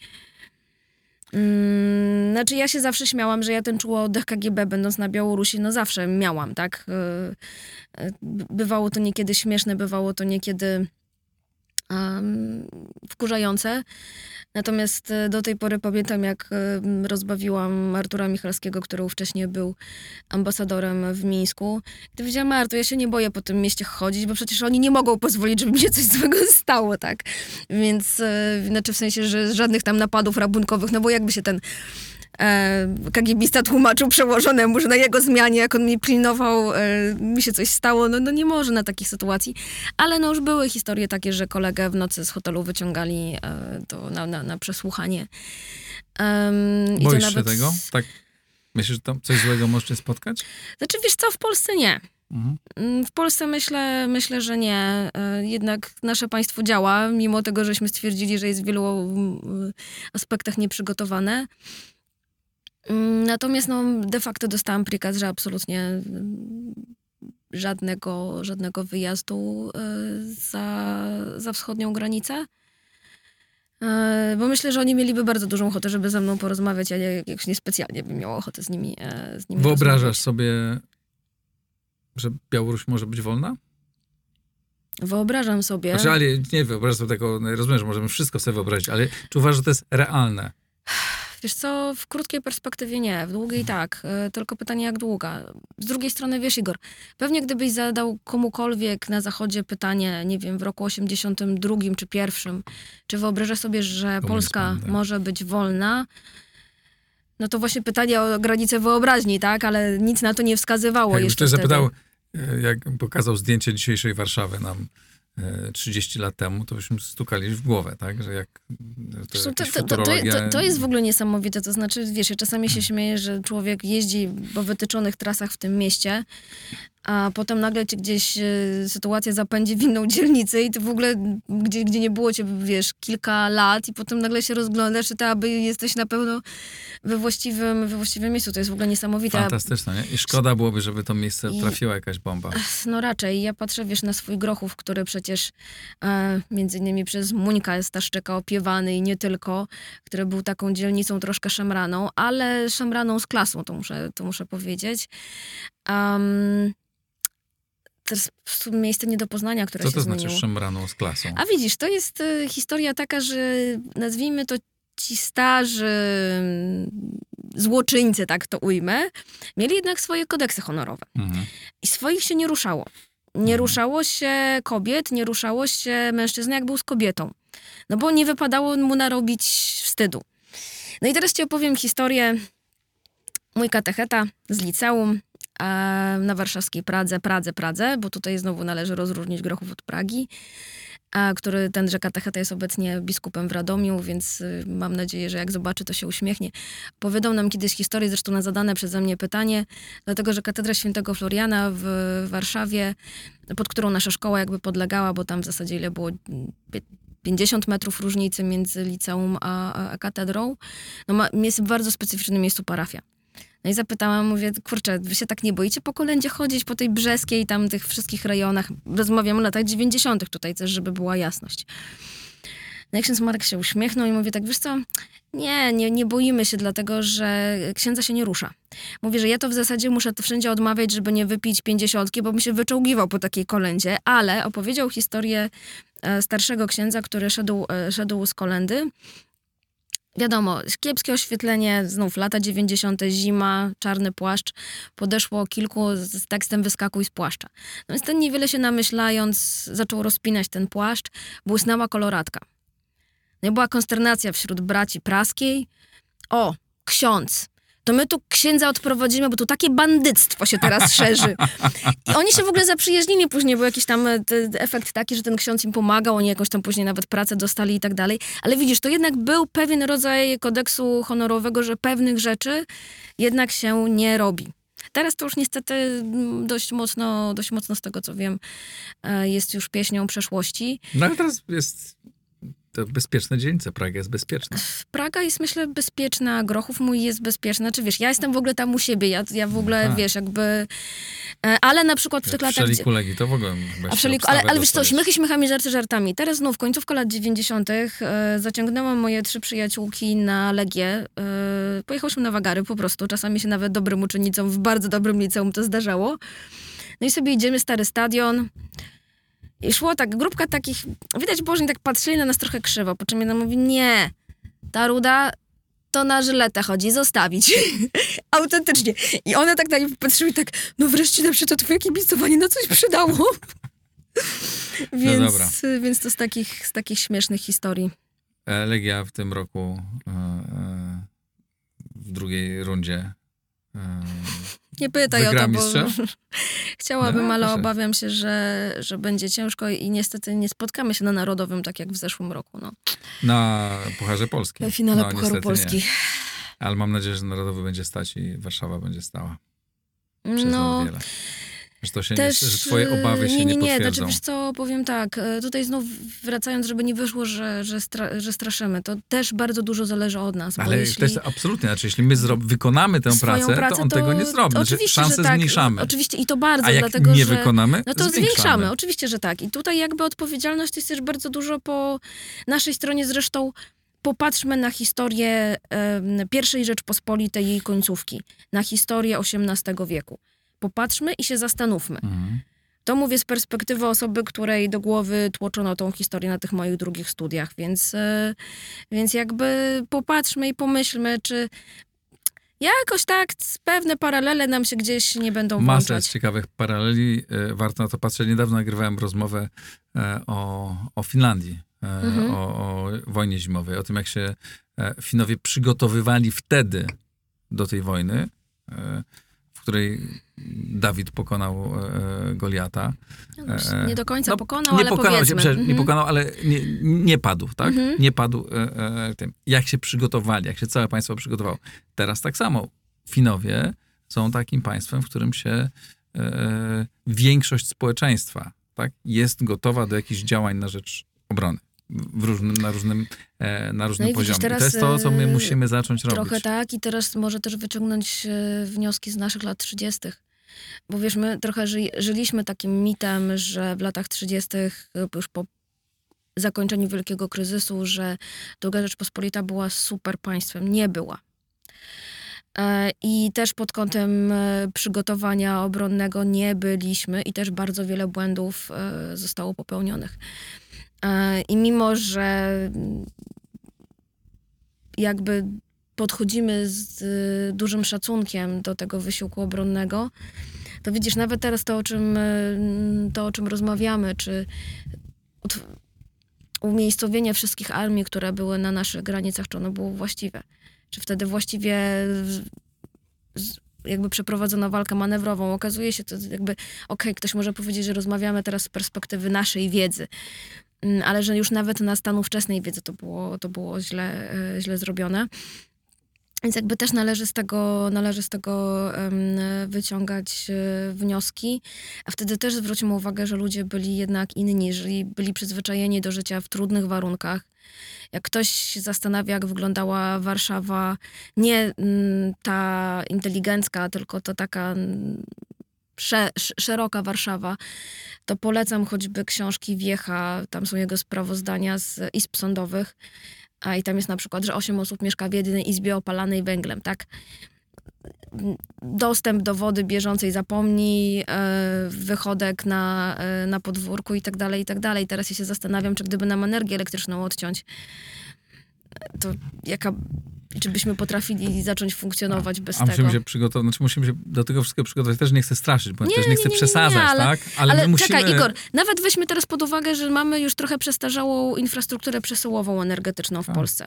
Mm, znaczy ja się zawsze śmiałam, że ja ten czuła oddech KGB będąc na Białorusi, no zawsze miałam, tak? Y, y, Bywało to niekiedy śmieszne, bywało to niekiedy um, wkurzające. Natomiast e, do tej pory pamiętam, jak em, rozbawiłam Artura Michalskiego, który wcześniej był ambasadorem w Mińsku. Gdy powiedziałam, Artur, ja się nie boję po tym mieście chodzić, bo przecież oni nie mogą pozwolić, żeby mi się coś złego stało, tak? Więc, e, znaczy w sensie, że żadnych tam napadów rabunkowych, no bo jakby się ten e, KGBista tłumaczył przełożonemu, że na jego zmianie, jak on mi pilnował, e, mi się coś stało, no, no nie może na takich sytuacji. Ale no już były historie takie, że kolegę w nocy z hotelu wyciągali e, do, na, na, na przesłuchanie. Um, to Boisz się nawet- tego? Tak? Myślisz, że tam coś złego może cię spotkać? Znaczy, wiesz co, w Polsce nie. Mhm. Mm, W Polsce myślę, myślę, że nie. E, Jednak nasze państwo działa, mimo tego, żeśmy stwierdzili, że jest w wielu mm, aspektach nieprzygotowane. Mm, Natomiast no, de facto dostałam prikaz, że absolutnie mm, żadnego, żadnego wyjazdu e, za, za wschodnią granicę. E, Bo myślę, że oni mieliby bardzo dużą ochotę, żeby ze mną porozmawiać, a ja jakoś niespecjalnie bym miała ochotę z nimi, e, z nimi Wyobrażasz rozmawiać. sobie, że Białoruś może być wolna? Wyobrażam sobie. Znaczy, ale nie wyobrażam sobie tego, no, rozumiem, że możemy wszystko sobie wyobrazić, ale czy uważasz, że to jest realne? Wiesz co, w krótkiej perspektywie nie, w długiej tak. E, Tylko pytanie, jak długa. Z drugiej strony, wiesz Igor, pewnie gdybyś zadał komukolwiek na zachodzie pytanie, nie wiem, w roku 82 czy pierwszym, czy wyobrażasz sobie, że Polska tak. może być wolna, no to właśnie pytanie o granicę wyobraźni, tak? Ale nic na to nie wskazywało jeszcze zapytał, e, jak pokazał zdjęcie dzisiejszej Warszawy nam 30 lat temu, to byśmy stukali w głowę, tak? Że jak to, to, futurologia- to, to jest w ogóle niesamowite. To znaczy, wiesz, ja czasami się śmieję, że człowiek jeździ po wytyczonych trasach w tym mieście, a potem nagle cię gdzieś e, sytuacja zapędzi w inną dzielnicę i ty w ogóle, gdzie, gdzie nie było cię, wiesz, kilka lat i potem nagle się rozglądasz i ty aby jesteś na pewno we właściwym, we właściwym miejscu. To jest w ogóle niesamowite. Fantastyczne, nie? I szkoda byłoby, żeby to miejsce I- trafiła jakaś bomba. No raczej. Ja patrzę, wiesz, na swój Grochów, który przecież e, między innymi przez Muńka Staszczyka opiewany i nie tylko, który był taką dzielnicą troszkę szemraną, ale szemraną z klasą, to muszę, to muszę powiedzieć. Um, prostu miejsce nie do poznania, które Co się to znaczy zmieniło. szemraną z klasą? A widzisz, to jest e, historia taka, że nazwijmy to ci starzy mm, złoczyńcy, tak to ujmę, mieli jednak swoje kodeksy honorowe. Mhm. I swoich się nie ruszało. Nie Mhm. ruszało się kobiet, nie ruszało się mężczyzny, jak był z kobietą. No bo nie wypadało mu narobić wstydu. No i teraz ci opowiem historię mój katecheta z liceum na warszawskiej Pradze, Pradze, Pradze, bo tutaj znowu należy rozróżnić Grochów od Pragi, który tenże katecheta jest obecnie biskupem w Radomiu, więc y, mam nadzieję, że jak zobaczy, to się uśmiechnie. Opowiadał nam kiedyś historię, zresztą na zadane przeze mnie pytanie, dlatego że katedra świętego Floriana w Warszawie, pod którą nasza szkoła jakby podlegała, bo tam w zasadzie ile było 50 metrów różnicy między liceum a, a, a katedrą, no ma, jest w bardzo specyficznym miejscu parafia. No i zapytałam, mówię, kurczę, wy się tak nie boicie po kolędzie chodzić, po tej brzeskiej, tam tych wszystkich rejonach. Rozmawiamy o latach 90. tutaj też, żeby była jasność. No i ksiądz Marek się uśmiechnął i mówi tak, wiesz co, nie, nie, nie boimy się, dlatego że księdza się nie rusza. Mówi, że ja to w zasadzie muszę to wszędzie odmawiać, żeby nie wypić pięćdziesiątki, bo bym się wyczołgiwał po takiej kolędzie, ale opowiedział historię e, starszego księdza, który szedł, e, szedł z kolendy Wiadomo, kiepskie oświetlenie, znów lata 90., zima, czarny płaszcz. Podeszło kilku z tekstem wyskakuj z płaszcza. No więc ten niewiele się namyślając, zaczął rozpinać ten płaszcz, błysnęła koloratka. No i była konsternacja wśród braci praskiej. O, ksiądz, to my tu księdza odprowadzimy, bo tu takie bandyctwo się teraz szerzy. I oni się w ogóle zaprzyjaźnili później, był jakiś tam e, efekt taki, że ten ksiądz im pomagał, oni jakąś tam później nawet pracę dostali i tak dalej. Ale widzisz, to jednak był pewien rodzaj kodeksu honorowego, że pewnych rzeczy jednak się nie robi. Teraz to już niestety mm, dość mocno, dość mocno z tego co wiem, e, jest już pieśnią przeszłości. No ale teraz jest to bezpieczne dzielnice. Praga jest bezpieczna. Praga jest, myślę, bezpieczna. Grochów mój jest bezpieczny. Czy wiesz, ja jestem w ogóle tam u siebie. Ja, ja w ogóle, Aha. wiesz, jakby... E, ale na przykład w tych latach... W Szeliku to w ogóle A szeliku, ale, ale wiesz co, śmiechy śmiechami, żarty żartami. Teraz znów, końcówka lat 90. E, zaciągnęłam moje trzy przyjaciółki na Legię. E, pojechałyśmy na Wagary po prostu. Czasami się nawet dobrym uczennicom w bardzo dobrym liceum to zdarzało. No i sobie idziemy, stary stadion. I szło tak, grupka takich, widać było, że oni tak patrzyli na nas trochę krzywo, po czym jedna mówi, nie, ta ruda to na żyletę chodzi, zostawić. Autentycznie. I one tak na nie patrzyły tak, no wreszcie nam się to twoje kibicowanie na coś przydało. więc, no dobra. więc to z takich, z takich śmiesznych historii. E, Legia w tym roku e, e, w drugiej rundzie nie pytaj o to, bo chciałabym, no, ale proszę. obawiam się, że, że będzie ciężko i niestety nie spotkamy się na Narodowym, tak jak w zeszłym roku. No. Na Pucharze Polski. Na finale no, Pucharu Polski. Nie. Ale mam nadzieję, że Narodowy będzie stać i Warszawa będzie stała. Przez no, wiele. Że, to się Też, nie, że twoje obawy się nie, nie, nie, nie potwierdzą. Znaczy, wiesz co, powiem tak, e, tutaj znów wracając, żeby nie wyszło, że, że, stra, że straszymy, to też bardzo dużo zależy od nas. Ale jeśli... to jest absolutnie, znaczy jeśli my wykonamy tę pracę, pracę, to on to, tego nie zrobi. Znaczy, oczywiście, szanse tak, zmniejszamy. Oczywiście i to bardzo, A jak dlatego, nie że, wykonamy, No to zwiększamy. zwiększamy, oczywiście, że tak. I tutaj jakby odpowiedzialność jest też bardzo dużo po naszej stronie zresztą popatrzmy na historię um, pierwszej Rzeczpospolitej jej końcówki, na historię XVIII wieku. Popatrzmy i się zastanówmy. Mhm. To mówię z perspektywy osoby, której do głowy tłoczono tą historię na tych moich drugich studiach, więc, e, więc jakby popatrzmy i pomyślmy, czy jakoś tak pewne paralele nam się gdzieś nie będą Masa włączać. ciekawych paraleli, e, warto na to patrzeć. Niedawno nagrywałem rozmowę e, o, o Finlandii, mhm. o, o wojnie zimowej, o tym jak się Finowie przygotowywali wtedy do tej wojny której Dawid pokonał e, Goliata. No, e, nie do końca no, pokonał, nie ale pokonał powiedzmy. się, Nie pokonał, ale nie, nie padł, tak? Mhm. Nie padł e, e, tym. Jak się przygotowali, jak się całe państwo przygotowało. Teraz tak samo. Finowie są takim państwem, w którym się e, większość społeczeństwa tak, jest gotowa do jakichś działań na rzecz obrony różnym, na różnym, e, na różnym no poziomie. To jest to, co my e, musimy zacząć trochę robić. Trochę tak i teraz może też wyciągnąć e, wnioski z naszych lat 30. Bo wiesz, my trochę ży, żyliśmy takim mitem, że w latach 30. już po zakończeniu wielkiego kryzysu, że Druga Rzeczpospolita była super państwem. Nie była. I też pod kątem przygotowania obronnego nie byliśmy i też bardzo wiele błędów zostało popełnionych. E, I mimo, że jakby podchodzimy z dużym szacunkiem do tego wysiłku obronnego, to widzisz, nawet teraz to, o czym, y, to, o czym rozmawiamy, czy umiejscowienie wszystkich armii, które były na naszych granicach, czy ono było właściwe. Czy wtedy właściwie jakby przeprowadzona walkę manewrową. Okazuje się to jakby, okej, ktoś może powiedzieć, że rozmawiamy teraz z perspektywy naszej wiedzy, ale że już nawet na stanu wczesnej wiedzy to było, to było źle, e, źle zrobione. Więc jakby też należy z tego, należy z tego wyciągać e, wnioski, a wtedy też zwróćmy uwagę, że ludzie byli jednak inni, że byli przyzwyczajeni do życia w trudnych warunkach. Jak ktoś się zastanawia, jak wyglądała Warszawa, nie mm, ta inteligencka, tylko to taka mm, szeroka Warszawa, to polecam choćby książki Wiecha, tam są jego sprawozdania z izb sądowych, a i tam jest na przykład, że osiem osób mieszka w jednej izbie opalanej węglem, tak? Dostęp do wody bieżącej zapomnij, e, wychodek na, e, na podwórku i tak dalej, i tak dalej. Teraz ja się zastanawiam, czy gdyby nam energię elektryczną odciąć, to jaka, czy byśmy potrafili zacząć funkcjonować bez A tego? musimy się przygotować, znaczy musimy się do tego wszystkiego przygotować. Też nie chcę straszyć, bo Nie, też nie chcę nie, nie, przesadzać, ale- tak? Ale, Ale my musimy... czekaj, Igor, nawet weźmy teraz pod uwagę, że mamy już trochę przestarzałą infrastrukturę przesyłową energetyczną w Tak. Polsce.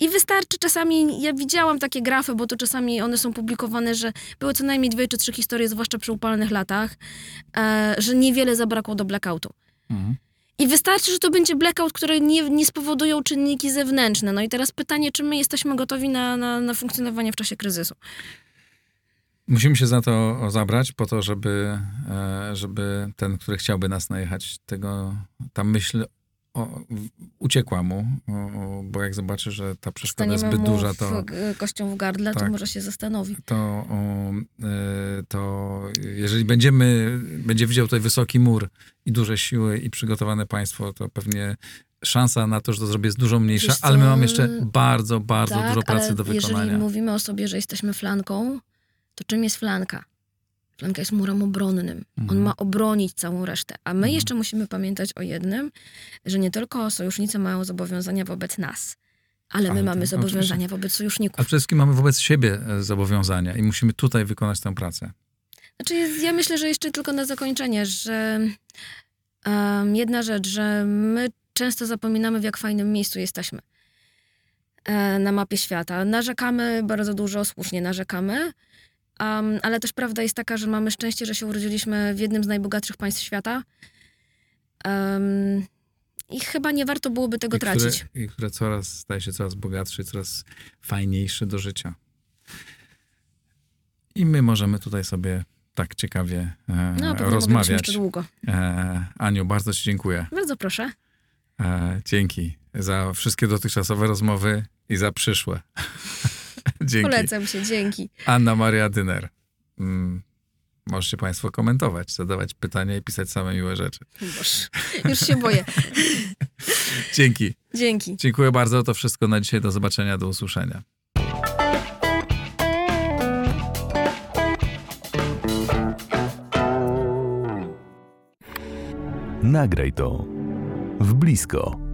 I wystarczy czasami, ja widziałam takie grafy, bo to czasami one są publikowane, że były co najmniej dwie czy trzy historie, zwłaszcza przy upalnych latach, e, że niewiele zabrakło do blackoutu. Mhm. I wystarczy, że to będzie blackout, który nie, nie spowodują czynniki zewnętrzne. No i teraz pytanie, czy my jesteśmy gotowi na, na, na funkcjonowanie w czasie kryzysu? Musimy się za to zabrać, po to, żeby, e, żeby ten, który chciałby nas najechać, tego, ta myśl o, uciekła mu, o, bo jak zobaczy, że ta przeszkoda jest zbyt duża, to, w, kością w gardle, to Tak. może się zastanowi. to, o, e, to jeżeli będziemy, będzie widział tutaj wysoki mur i duże siły i przygotowane państwo, to pewnie szansa na to, że to zrobię jest dużo mniejsza, ale my mamy jeszcze bardzo, bardzo tak, dużo pracy do wykonania. jeżeli mówimy o sobie, że jesteśmy flanką, to czym jest flanka? Flanka jest murem obronnym. On Mhm. ma obronić całą resztę. A my Mhm. jeszcze musimy pamiętać o jednym, że nie tylko sojusznicy mają zobowiązania wobec nas, ale my Ale mamy to- zobowiązania wobec A sojuszników. przede wszystkim mamy wobec siebie e, zobowiązania i musimy tutaj wykonać tę pracę. Znaczy, ja myślę, że jeszcze tylko na zakończenie, że em, jedna rzecz, że my często zapominamy, w jak fajnym miejscu jesteśmy e, na mapie świata. Narzekamy bardzo dużo, słusznie narzekamy, em, ale też prawda jest taka, że mamy szczęście, że się urodziliśmy w jednym z najbogatszych państw świata. Em, I chyba nie warto byłoby tego I które, tracić. I które coraz staje się coraz bogatsze, coraz fajniejsze do życia. I my możemy tutaj sobie tak ciekawie e, No, rozmawiać. jeszcze długo. E, Aniu, bardzo Ci dziękuję. Bardzo proszę. E, dzięki za wszystkie dotychczasowe rozmowy i za przyszłe. dzięki. Polecam się, dzięki. Anna Maria Dyner. Mm, możecie Państwo komentować, zadawać pytania i pisać same miłe rzeczy. Boże, już się boję. Dzięki. Dzięki. Dziękuję bardzo. To wszystko na dzisiaj. Do zobaczenia, do usłyszenia. Nagraj to w blisko.